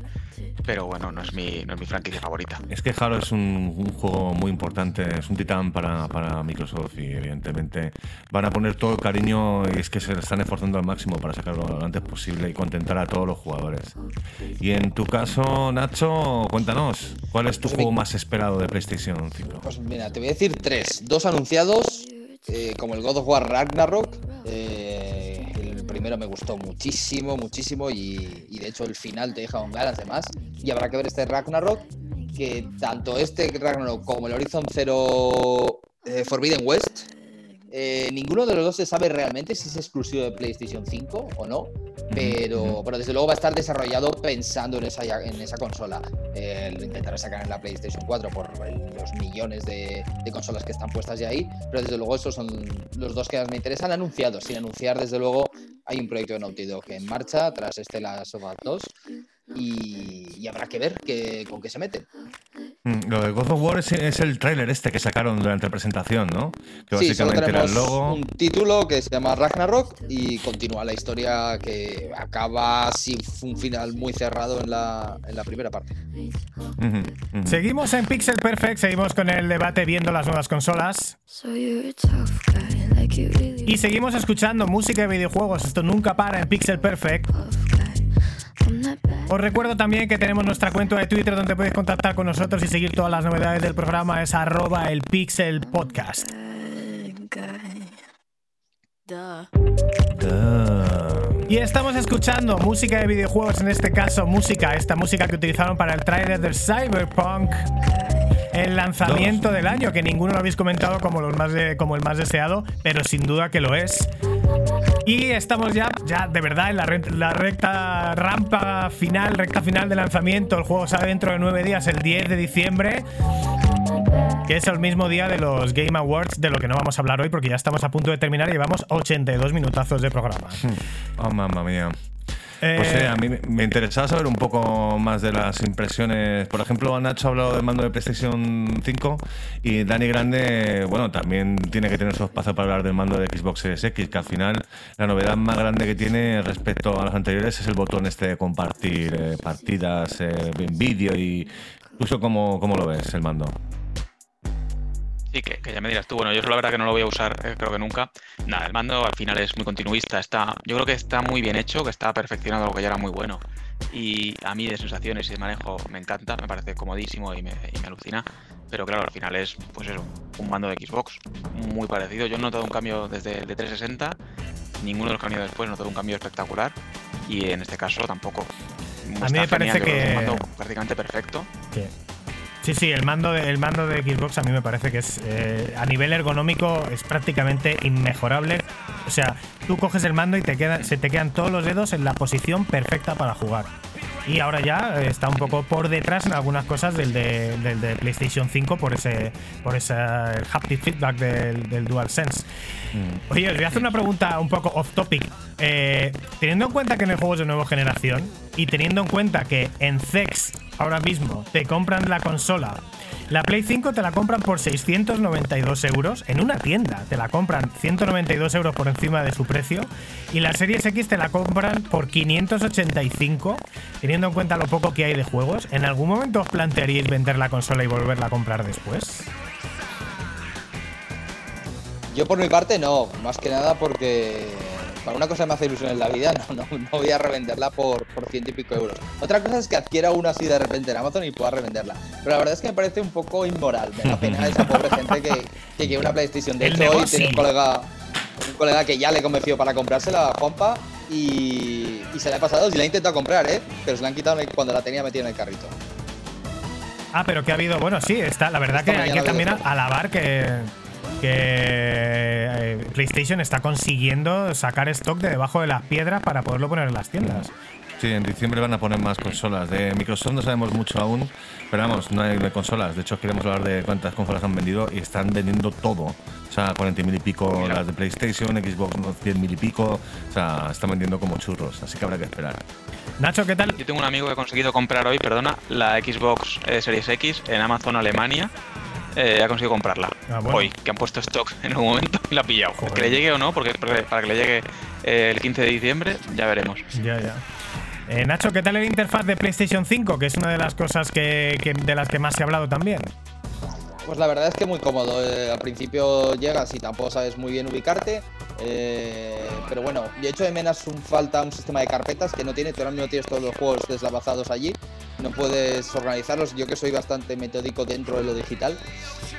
Pero bueno, no es mi, no es mi franquicia favorita. Es que Halo es un, un juego muy importante, es un titán para, para Microsoft y evidentemente van a poner todo el cariño y es que se están esforzando al máximo para sacarlo lo antes posible y contentar a todos los jugadores. Y en tu caso, Nacho, cuéntanos, ¿cuál es tu Pues juego mi- más esperado de PlayStation 5? Pues mira, te voy a decir tres. Dos anunciados, eh, como el God of War Ragnarok. eh, primero me gustó muchísimo, muchísimo. Y, de hecho el final te deja con ganas de más. Y habrá que ver este Ragnarok. Que tanto este Ragnarok como el Horizon Zero eh, Forbidden West. Eh, ninguno de los dos se sabe realmente si es exclusivo de PlayStation 5 o no. Pero, desde luego va a estar desarrollado pensando en esa, en esa consola. Eh, lo intentaré sacar en la PlayStation 4 por los millones de, de consolas que están puestas ya ahí. Pero desde luego esos son los dos que más me interesan anunciados. Sin anunciar, desde luego, hay un proyecto de Naughty Dog en marcha tras este Last of Us 2. Y, y habrá que ver que, con qué se meten. Mm, Lo de God of War es, es el tráiler este que sacaron durante la presentación, ¿no? Que Sí, solo básicamente era el logo. un título que se llama Ragnarok y continúa la historia que acaba sin un final muy cerrado en la, en la primera parte. Ujú, ujú. Seguimos en Pixel Perfect, seguimos con el debate viendo las nuevas consolas y seguimos escuchando música de videojuegos. Esto nunca para en Pixel Perfect. Os recuerdo también que tenemos nuestra cuenta de Twitter donde podéis contactar con nosotros y seguir todas las novedades del programa. Es arroba el Pixel Podcast. Y estamos escuchando música de videojuegos, en este caso música, esta música que utilizaron para el tráiler del Cyberpunk. El lanzamiento del año, que ninguno lo habéis comentado como, los más de- como el más deseado, pero sin duda que lo es. Y estamos ya, ya de verdad en la, la recta rampa final, recta final de lanzamiento. El juego sale dentro de nueve días, el 10 de diciembre, que es el mismo día de los Game Awards, de lo que no vamos a hablar hoy porque ya estamos a punto de terminar y llevamos 82 minutazos de programa. [LAUGHS] Oh, mamma mía. Eh, Pues sí, a mí me- interesaba saber un poco más de las impresiones. Por ejemplo, Nacho ha hablado del mando de PlayStation 5 y Dani Grande, bueno, también tiene que tener su espacio para hablar del mando de Xbox Series X, que al final la novedad más grande que tiene respecto a los anteriores es el botón este de compartir eh, partidas eh, en vídeo y cómo, cómo lo ves el mando. Sí, que, que ya me dirás tú. Bueno, yo la verdad que no lo voy a usar, eh, creo que nunca. Nada, el mando al final es muy continuista. Está, yo creo que está muy bien hecho, que está perfeccionado lo que ya era muy bueno. Y a mí de sensaciones y de manejo me encanta, me parece comodísimo y me, y me alucina. Pero claro, al final es, pues eso, un mando de Xbox muy parecido. Yo he notado un cambio desde el de 360. Ninguno de los que han ido después he notado un cambio espectacular. y en este caso tampoco. A mí me parece creo es un que- mando prácticamente perfecto. Sí. Sí, sí, el mando, de, el mando de Xbox a mí me parece que es eh, a nivel ergonómico es prácticamente inmejorable. O sea, tú coges el mando y te quedan, se te quedan todos los dedos en la posición perfecta para jugar. Y ahora ya eh, está un poco por detrás en algunas cosas del de, del de PlayStation 5 por ese por ese haptic feedback del, del DualSense. Oye, os voy a hacer una pregunta un poco off topic. Eh, teniendo en cuenta que en el juego es de nueva generación y teniendo en cuenta que en CEX ahora mismo te compran la consola, la Play 5 te la compran por 692 euros en una tienda, te la compran 192 euros por encima de su precio y la Series X te la compran por 585, teniendo en cuenta lo poco que hay de juegos. ¿En algún momento os plantearíais vender la consola y volverla a comprar después? Yo por mi parte no, más que nada porque para una cosa me hace ilusión en la vida, [LAUGHS] no, no, no voy a revenderla por, por ciento y pico euros. Otra cosa es que adquiera una así de repente en Amazon y pueda revenderla. Pero la verdad es que me parece un poco inmoral. Me da [LAUGHS] pena esa pobre gente que, que quiere una PlayStation. De El hecho, hoy tenía un colega, un colega que ya le convenció para comprársela, Juanpa, y, y se la ha pasado. Y la ha intentado comprar, ¿eh? Pero se la han quitado cuando la tenía metida en el carrito. Ah, pero que ha habido, bueno, sí, está, la verdad Esta que hay que también alabar que, que eh, PlayStation está consiguiendo sacar stock de debajo de las piedras para poderlo poner en las tiendas. Sí, en diciembre van a poner más consolas. De Microsoft no sabemos mucho aún, pero vamos, no hay de consolas. De hecho, queremos hablar de cuántas consolas han vendido y están vendiendo todo. O sea, 40 mil y pico Mira. las de PlayStation, Xbox 100 mil y pico. O sea, están vendiendo como churros, así que habrá que esperar. Nacho, ¿qué tal? Yo tengo un amigo que ha conseguido comprar hoy, perdona, la Xbox eh, Series X en Amazon Alemania. Eh, ha conseguido comprarla Ah, bueno. hoy, que han puesto stock en un momento y la ha pillado. Joder. Que le llegue o no, porque para que le llegue eh, el 15 de diciembre, ya veremos. Ya, ya. Eh, Nacho, ¿qué tal el interfaz de PlayStation 5? Que es una de las cosas que, que- de las que más se ha hablado también. Pues la verdad es que muy cómodo. eh, al principio llegas y tampoco sabes muy bien ubicarte. eh, pero bueno, yo echo de menos un falta un sistema de carpetas que no tiene. Tú ahora mismo tienes todos los juegos deslavazados allí. No puedes organizarlos. Yo que soy bastante metódico dentro de lo digital.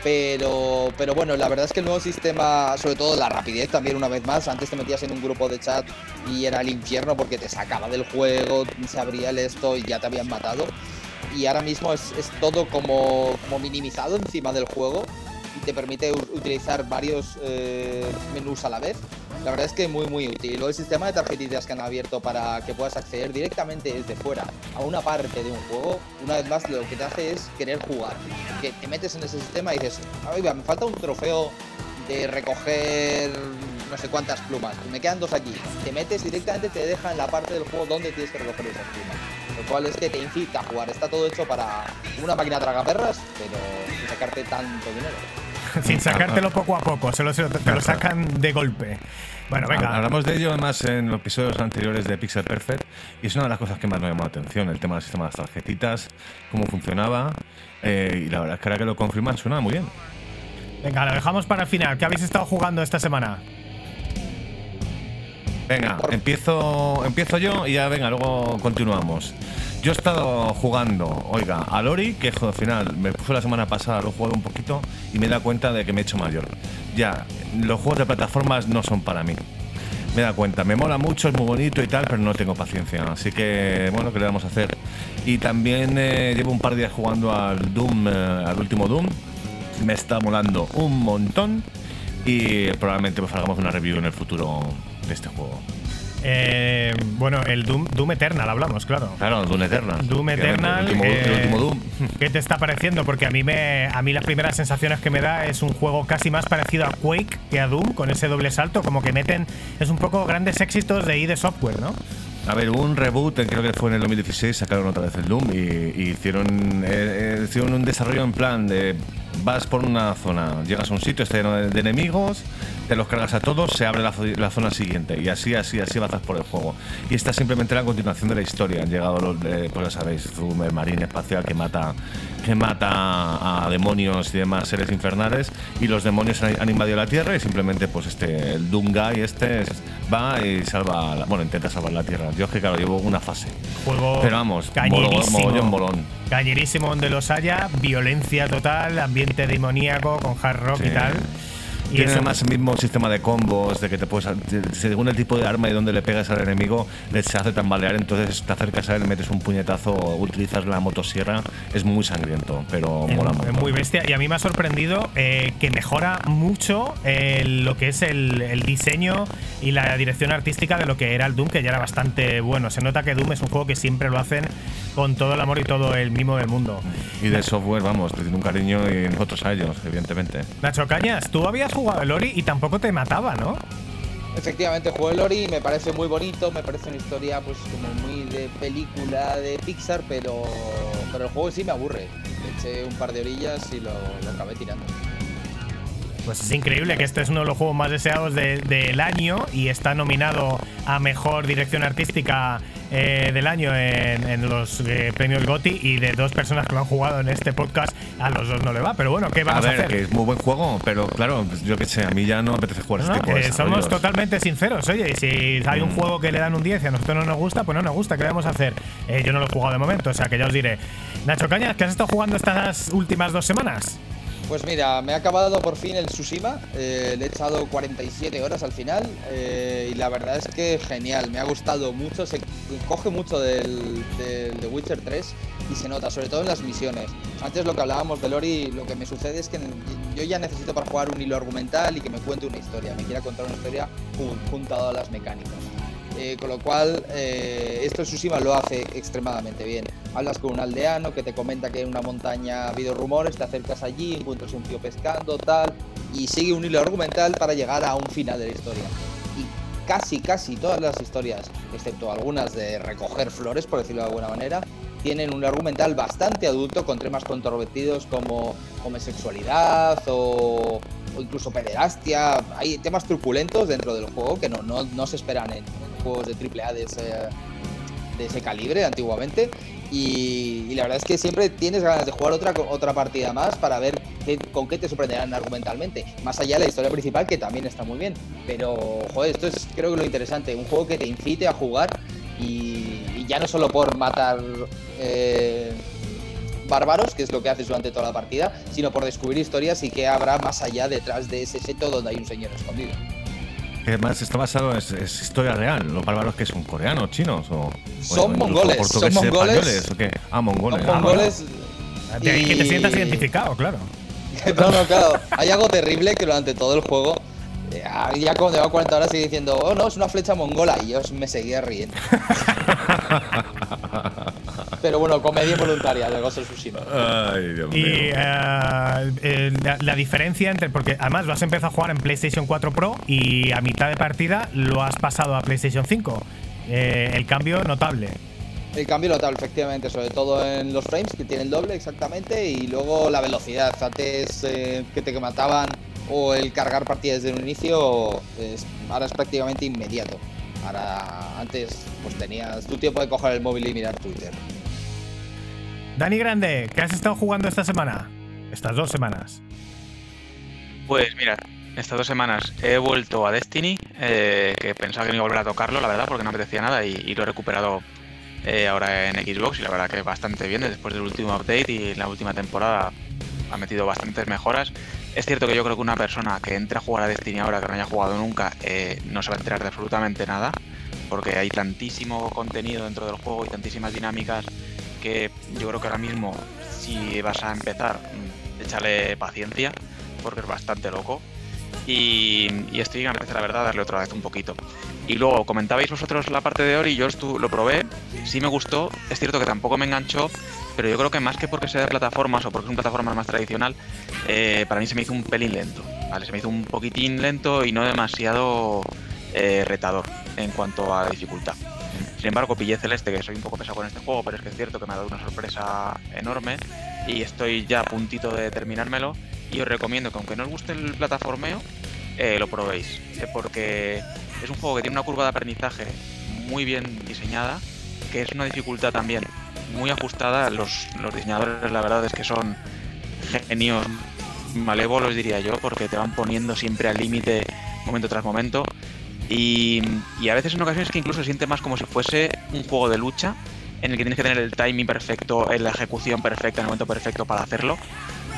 Pero, pero bueno, la verdad es que el nuevo sistema, sobre todo la rapidez también una vez más, antes te metías en un grupo de chat y era el infierno porque te sacaba del juego, se abría el esto y ya te habían matado y ahora mismo es, es todo como, como minimizado encima del juego y te permite utilizar varios eh, menús a la vez. La verdad es que muy muy útil. Luego el sistema de tarjetitas que han abierto para que puedas acceder directamente desde fuera a una parte de un juego, una vez más lo que te hace es querer jugar. Que te metes en ese sistema y dices, oiga, me falta un trofeo de recoger no sé cuántas plumas. Me quedan dos aquí. Te metes directamente, te deja en la parte del juego donde tienes que recoger esas plumas. Lo cual es que te incita a jugar. Está todo hecho para una máquina tragaperras, pero sin sacarte tanto dinero. [LAUGHS] Sin sacártelo poco a poco, solo se lo- te lo sacan de golpe. Bueno, venga. Hablamos de ello además en los episodios anteriores de Pixel Perfect y es una de las cosas que más me llamó la atención, el tema del sistema de las tarjetitas, cómo funcionaba eh, y la verdad es que ahora que lo confirman suena muy bien. Venga, lo dejamos para el final. ¿Qué habéis estado jugando esta semana? Venga, empiezo, empiezo yo y ya venga, luego continuamos. Yo he estado jugando, oiga, a Lori, que al final me puso la semana pasada, lo he jugado un poquito y me he dado cuenta de que me he hecho mayor. Ya, los juegos de plataformas no son para mí. Me dado cuenta, me mola mucho, es muy bonito y tal, pero no tengo paciencia. Así que, bueno, ¿qué le vamos a hacer? Y también eh, llevo un par de días jugando al Doom, eh, al último Doom. Me está molando un montón y probablemente pues hagamos una review en el futuro de este juego. Eh, bueno, el Doom, Doom Eternal hablamos, claro. Claro, Doom Eternal. Doom Eternal. El último, el eh, último Doom. ¿Qué te está pareciendo? Porque a mí me, a mí las primeras sensaciones que me da es un juego casi más parecido a Quake que a Doom, con ese doble salto, como que meten es un poco grandes éxitos de ID Software, ¿no? A ver, hubo un reboot, creo que fue en el 2016, sacaron otra vez el Doom y, y hicieron, eh, eh, hicieron un desarrollo en plan de vas por una zona, llegas a un sitio, está lleno de, enemigos, te los cargas a todos, se abre la, la zona siguiente y así, así, así avanzas por el juego. Y esta es simplemente la continuación de la historia. Han llegado los, eh, pues ya sabéis, Zoom, el marín espacial que mata, que mata a demonios y demás seres infernales y los demonios han, han invadido la Tierra y simplemente pues este, el Doom Guy este es- va y salva, bueno, intenta salvar la Tierra. Yo es que claro, llevo una fase. Juego Pero vamos, mogollón, molón. Cañerísimo donde los haya, violencia total, ambiente demoníaco con hard rock y tal. Y Tiene eso- además el mismo sistema de combos, de que te puedes, según el tipo de arma y donde le pegas al enemigo, le se hace tambalear, entonces te acercas a él, metes un puñetazo, utilizas la motosierra, es muy sangriento, pero Es- mola es mucho. muy bestia y a mí me ha sorprendido eh, que mejora mucho eh, lo que es el, el diseño y la dirección artística de lo que era el Doom, que ya era bastante bueno. Se nota que Doom es un juego que siempre lo hacen con todo el amor y todo el mimo del mundo. Y de software, vamos, te tiene un cariño y nosotros a ellos, evidentemente. Nacho Cañas, tú habías jugado el Ori y tampoco te mataba, ¿no? Efectivamente, jugué el Ori, me parece muy bonito, me parece una historia pues como muy de película de Pixar, pero, pero el juego sí me aburre. Eché un par de orillas y lo, lo acabé tirando. Pues es increíble que este es uno de los juegos más deseados de- del año y está nominado a mejor dirección artística eh, del año en, en los eh, premios GOTY y de dos personas que lo han jugado en este podcast, a los dos no le va. Pero bueno, ¿qué A vamos a, ver, hacer? que es muy buen juego, pero claro, pues yo qué sé, a mí ya no me apetece jugar No, este somos totalmente sinceros. Oye, y si hay un Mm. juego que le dan un 10 y a nosotros no nos gusta, pues no nos gusta. ¿Qué vamos a hacer? Eh, yo no lo he jugado de momento, o sea que ya os diré. Nacho Cañas, ¿qué has estado jugando estas últimas dos semanas? Pues mira, me ha acabado por fin el Tsushima, eh, le he echado 47 horas al final eh, y la verdad es que genial, me ha gustado mucho, se coge mucho del, The Witcher 3 y se nota, sobre todo en las misiones. Antes lo que hablábamos de Lori, lo que me sucede es que yo ya necesito para jugar un hilo argumental y que me cuente una historia, me quiera contar una historia jun- junto a las mecánicas. Eh, con lo cual, eh, esto Tsushima lo hace extremadamente bien. Hablas con un aldeano que te comenta que en una montaña ha habido rumores, te acercas allí, encuentras un tío pescando, tal, y sigue un hilo argumental para llegar a un final de la historia. Y casi, casi todas las historias, excepto algunas de recoger flores, por decirlo de alguna manera, tienen un argumental bastante adulto con temas controvertidos como homosexualidad o, incluso pederastia. Hay temas truculentos dentro del juego que no, no, no se esperan en, juegos de AAA de ese, de ese calibre antiguamente. Y, la verdad es que siempre tienes ganas de jugar otra, otra partida más para ver con qué te sorprenderán argumentalmente. Más allá de la historia principal, que también está muy bien. Pero, joder, esto es creo que lo interesante. Un juego que te incite a jugar y, y ya no solo por matar eh, bárbaros, que es lo que haces durante toda la partida, sino por descubrir historias y qué habrá más allá detrás de ese seto donde hay un señor escondido. Además está basado, es, es historia real. Los bárbaros que son coreanos, chinos o. Son o mongoles, son mongoles. ¿o qué? Ah, mongoles. Son Ah, mongoles. De ahí que te y- sientas identificado, claro. [LAUGHS] No, no, claro. Hay algo terrible que durante todo el juego, eh, ya cuando lleva 40 horas sigue diciendo, oh no, es una flecha mongola. Y yo me seguía riendo. [LAUGHS] Pero bueno, comedia involuntaria de Ghost of Tsushima. Ay, Dios Y mío. eh, la, la diferencia entre. Porque además lo has empezado a jugar en PlayStation 4 Pro y a mitad de partida lo has pasado a PlayStation 5. Eh, el cambio notable. El cambio notable, efectivamente, sobre todo en los frames, que tiene el doble exactamente, y luego la velocidad. Antes eh, que te mataban o el cargar partidas desde un inicio, es- ahora es prácticamente inmediato. Ahora, antes, pues tenías tu tiempo de coger el móvil y mirar Twitter. Dani Grande, ¿qué has estado jugando esta semana? Estas dos semanas. Pues mira, estas dos semanas he vuelto a Destiny, eh, que pensaba que no iba a volver a tocarlo, la verdad, porque no apetecía nada y, lo he recuperado eh, ahora en Xbox y la verdad que bastante bien después del último update y la última temporada ha metido bastantes mejoras. Es cierto que yo creo que una persona que entre a jugar a Destiny ahora que no haya jugado nunca eh, no se va a enterar de absolutamente nada, porque hay tantísimo contenido dentro del juego y tantísimas dinámicas que yo creo que ahora mismo si vas a empezar, mm, échale paciencia, porque es bastante loco. Y, estoy me apetece la verdad darle otra vez un poquito. Y luego comentabais vosotros la parte de Ori, yo lo probé, sí me gustó, es cierto que tampoco me enganchó, pero yo creo que más que porque sea de plataformas o porque es una plataforma más tradicional, eh, para mí se me hizo un pelín lento, ¿vale? Se me hizo un poquitín lento y no demasiado eh, retador en cuanto a dificultad. Sin embargo, pillé Celeste, que soy un poco pesado con este juego, pero es que es cierto que me ha dado una sorpresa enorme y estoy ya a puntito de terminármelo. Y os recomiendo que aunque no os guste el plataformeo, eh, lo probéis, eh, porque es un juego que tiene una curva de aprendizaje muy bien diseñada, que es una dificultad también muy ajustada. Los, los diseñadores, la verdad es que son genios malévolos, diría yo, porque te van poniendo siempre al límite momento tras momento. Y, a veces en ocasiones que incluso se siente más como si fuese un juego de lucha en el que tienes que tener el timing perfecto, la ejecución perfecta, el momento perfecto para hacerlo.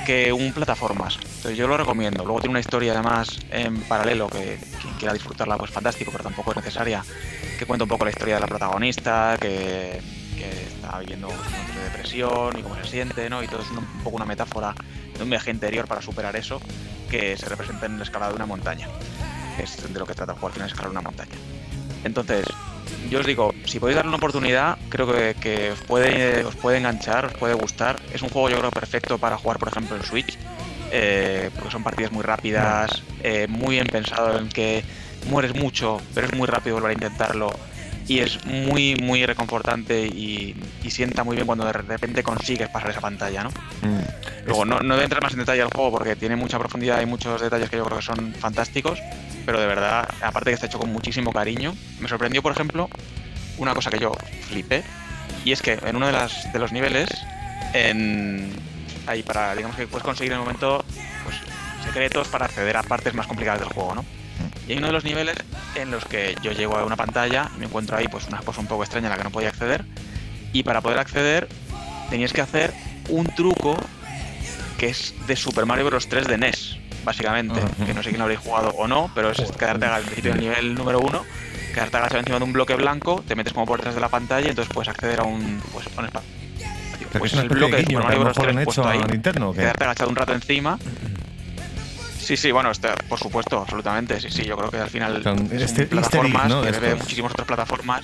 que un plataformas. Entonces yo lo recomiendo. Luego tiene una historia además en paralelo que quien quiera disfrutarla pues fantástico, pero tampoco es necesaria. Que cuenta un poco la historia de la protagonista, que, está viviendo momentos de depresión y cómo se siente, ¿no? Y todo es un, un poco una metáfora de un viaje interior para superar eso que se representa en la escalada de una montaña. Que es de lo que trata el juego al final, escalar una montaña. Entonces, yo os digo, si podéis darle una oportunidad, creo que, que os, puede, os puede enganchar, os puede gustar. Es un juego yo creo perfecto para jugar, por ejemplo, en Switch, eh, porque son partidas muy rápidas, eh, muy bien pensado en que mueres mucho, pero es muy rápido volver a intentarlo. Y es muy, muy reconfortante y, y sienta muy bien cuando de repente consigues pasar esa pantalla, ¿no? Mm. Luego, no, no voy a entrar más en detalle al juego porque tiene mucha profundidad y muchos detalles que yo creo que son fantásticos, pero de verdad, aparte que está hecho con muchísimo cariño, me sorprendió, por ejemplo, una cosa que yo flipé, y es que en uno de, las, de los niveles, en, ahí para, digamos que puedes conseguir en el momento pues, secretos para acceder a partes más complicadas del juego, ¿no? Y hay uno de los niveles en los que yo llego a una pantalla me encuentro ahí pues una cosa un poco extraña a la que no podía acceder, y para poder acceder tenías que hacer un truco que es de Super Mario Bros. 3 de NES, básicamente. Que no sé quién lo habréis jugado o no, pero es quedarte al principio del nivel número uno, quedarte agachado encima de un bloque blanco, te metes como por detrás de la pantalla y entonces puedes acceder a un, pues, a un espacio. Pues el bloque de Super Mario Bros mejor 3 han hecho puesto ahí, quedarte agachado un rato encima. Sí, sí, bueno, está, por supuesto, absolutamente. Sí, sí, yo creo que al final Son este- easter egg, plataformas ¿no? que bebe muchísimas otras plataformas.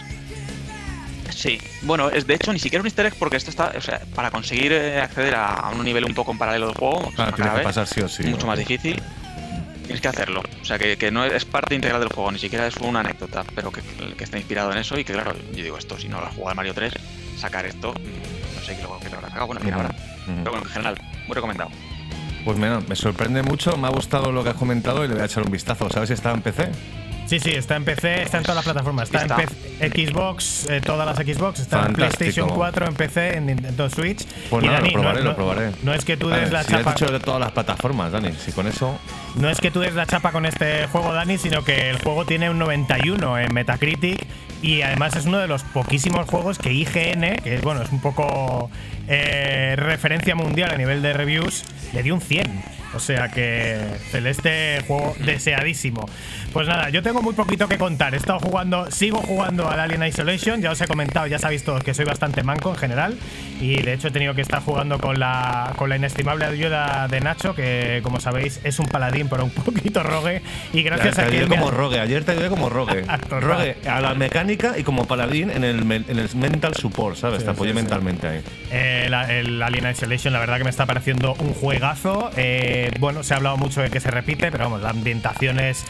Sí, bueno, es de hecho ni siquiera un easter egg porque esto está, o sea, para conseguir eh, acceder a, a un nivel un poco en paralelo del juego, tienes cada que vez, pasar sí o sí. mucho ¿no? más difícil, tienes que hacerlo. O sea, que, que no es parte integral del juego, ni siquiera es una anécdota, pero que, que está inspirado en eso y que claro, yo digo esto, si no lo has jugado al Mario 3, sacar esto, mm, no sé qué lo que te habrá sacado, bueno, habrá. Ujú. Pero bueno, en general, muy recomendado. Pues mira, me sorprende mucho, me ha gustado lo que has comentado y le voy a echar un vistazo. ¿Sabes si está en PC? Sí, sí, está en PC, está en todas las plataformas. Está, Está. en PC, Xbox, eh, todas las Xbox, está Fantástico. en PlayStation 4, en PC, en Nintendo Switch. Pues y nada, Dani, lo probaré, no, lo probaré. no es que tú des la si has chapa. dicho de todas las plataformas, Dani. Si con eso. No es que tú des la chapa con este juego, Dani, sino que el juego tiene un 91 en Metacritic y además es uno de los poquísimos juegos que IGN, que bueno, es un poco eh, referencia mundial a nivel de reviews, le dio un 100. O sea que Celeste, juego deseadísimo. Pues nada, yo tengo muy poquito que contar. He estado jugando, sigo jugando al Alien Isolation. Ya os he comentado, ya sabéis todos que soy bastante manco en general. Y de hecho he tenido que estar jugando con la, con la inestimable ayuda de Nacho, que como sabéis es un paladín, pero un [LAUGHS] poquito rogue. Y gracias a que. me como rogue. Ayer te ayudé como rogue. [LAUGHS] Rogue a la mecánica y como paladín en el, en el mental support, ¿sabes? Sí, te apoyé sí, sí. mentalmente ahí. Eh, la- el Alien Isolation, la verdad que me está pareciendo un juegazo. Eh, bueno, se ha hablado mucho de que se repite, pero vamos, la ambientación es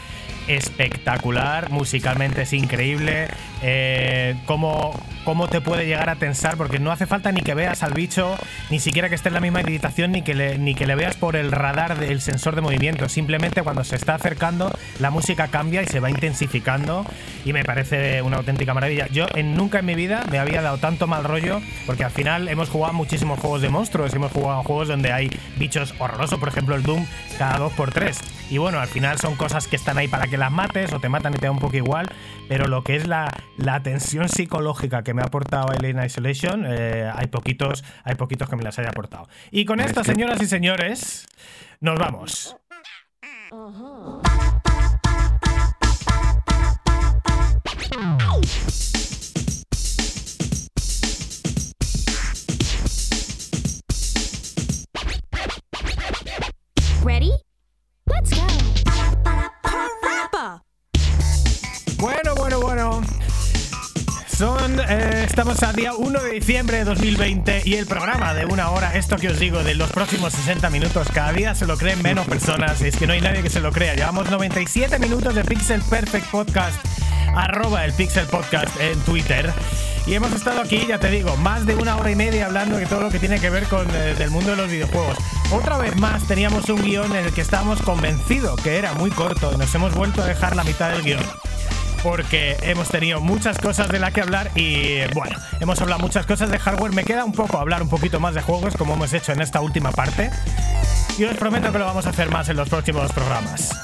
espectacular, musicalmente es increíble. Eh, cómo, cómo te puede llegar a tensar, porque no hace falta ni que veas al bicho, ni siquiera que esté en la misma habitación, ni que le, ni que le veas por el radar del sensor de movimiento. Simplemente cuando se está acercando, la música cambia y se va intensificando. Y me parece una auténtica maravilla. Yo en, nunca en mi vida me había dado tanto mal rollo, porque al final hemos jugado muchísimos juegos de monstruos, hemos jugado juegos donde hay bichos horrorosos, por ejemplo el Doom cada 2x3. Y bueno, al final son cosas que están ahí para que las mates o te matan y te da un poco igual, pero lo que es la, la tensión psicológica que me ha aportado Alien Isolation, eh, hay poquitos, hay poquitos que me las haya aportado. Y con esto, que- señoras y señores, nos vamos. Estamos a día 1 de diciembre de 2020 y el programa de una hora, esto que os digo, de los próximos 60 minutos, cada día se lo creen menos [LAUGHS] personas, es que no hay nadie que se lo crea. Llevamos 97 minutos de Pixel Perfect Podcast, arroba el Pixel Podcast en Twitter. Y hemos estado aquí, ya te digo, más de una hora y media hablando de todo lo que tiene que ver con eh, el mundo de los videojuegos. Otra vez más teníamos un guion en el que estábamos convencidos que era muy corto y nos hemos vuelto a dejar la mitad del guion porque hemos tenido muchas cosas de las que hablar y bueno, hemos hablado muchas cosas de hardware. Me queda un poco hablar un poquito más de juegos como hemos hecho en esta última parte. Y os prometo que lo vamos a hacer más en los próximos programas.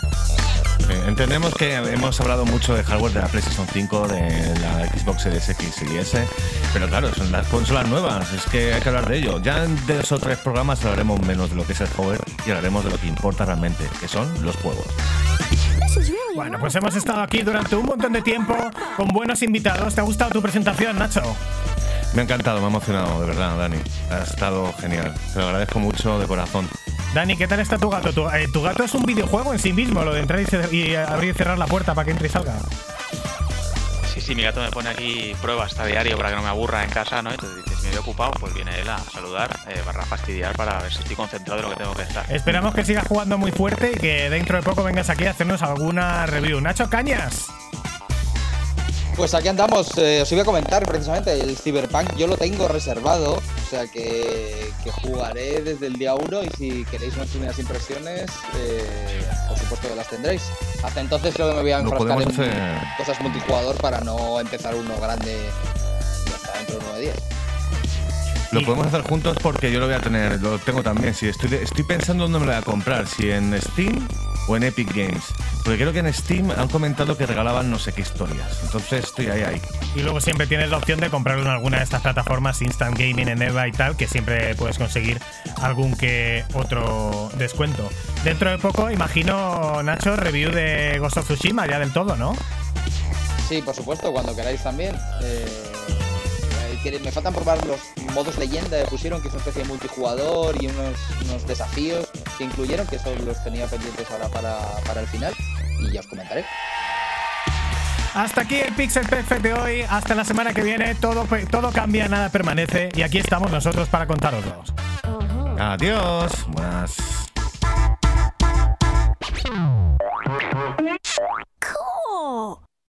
Sí. entendemos que hemos hablado mucho de hardware de la PlayStation 5, de la Xbox Series X y S, pero claro, son las consolas nuevas, es que hay que hablar de ello. Ya en dos o tres programas hablaremos menos de lo que es el hardware y hablaremos de lo que importa realmente, que son los juegos. Bueno, pues hemos estado aquí durante un montón de tiempo con buenos invitados. ¿Te ha gustado tu presentación, Nacho? Me ha encantado, me ha emocionado, de verdad, Dani. Ha estado genial. Te lo agradezco mucho de corazón. Dani, ¿qué tal está tu gato? Tu, eh, tu gato es un videojuego en sí mismo, lo de entrar y, y abrir y cerrar la puerta para que entre y salga. Sí, mi gato me pone aquí pruebas a diario para que no me aburra en casa, ¿no? Entonces dice, si me veo ocupado, pues viene él a saludar, eh, barra fastidiar para ver si estoy concentrado en lo que tengo que estar. Esperamos que sigas jugando muy fuerte y que dentro de poco vengas aquí a hacernos alguna review. Nacho Cañas. Pues aquí andamos, eh, os iba a comentar precisamente, el Cyberpunk yo lo tengo reservado, o sea que, que jugaré desde el día 1 y si queréis unas primeras impresiones, eh, por supuesto que las tendréis. Hasta entonces creo que me voy a enfrascar en hacer. cosas multijugador para no empezar uno grande y hasta dentro de 9 días. Lo podemos hacer juntos porque yo lo voy a tener, lo tengo también. Si estoy, estoy pensando dónde me lo voy a comprar, si en Steam o en Epic Games. Porque creo que en Steam han comentado que regalaban no sé qué historias. Entonces estoy ahí, ahí. Y luego siempre tienes la opción de comprarlo en alguna de estas plataformas, Instant Gaming, en Eva y tal, que siempre puedes conseguir algún que otro descuento. Dentro de poco, imagino, Nacho, review de Ghost of Tsushima ya del todo, ¿no? Sí, por supuesto, cuando queráis también. Eh, me faltan probar los modos leyenda que pusieron, que es una especie de multijugador y unos, unos desafíos que incluyeron, que esos los tenía pendientes ahora para, para el final y ya os comentaré. Hasta aquí el Pixel Perfect de hoy. Hasta la semana que viene. Todo, todo cambia, nada permanece. Y aquí estamos nosotros para contároslo. Adiós. Buenas. Cool.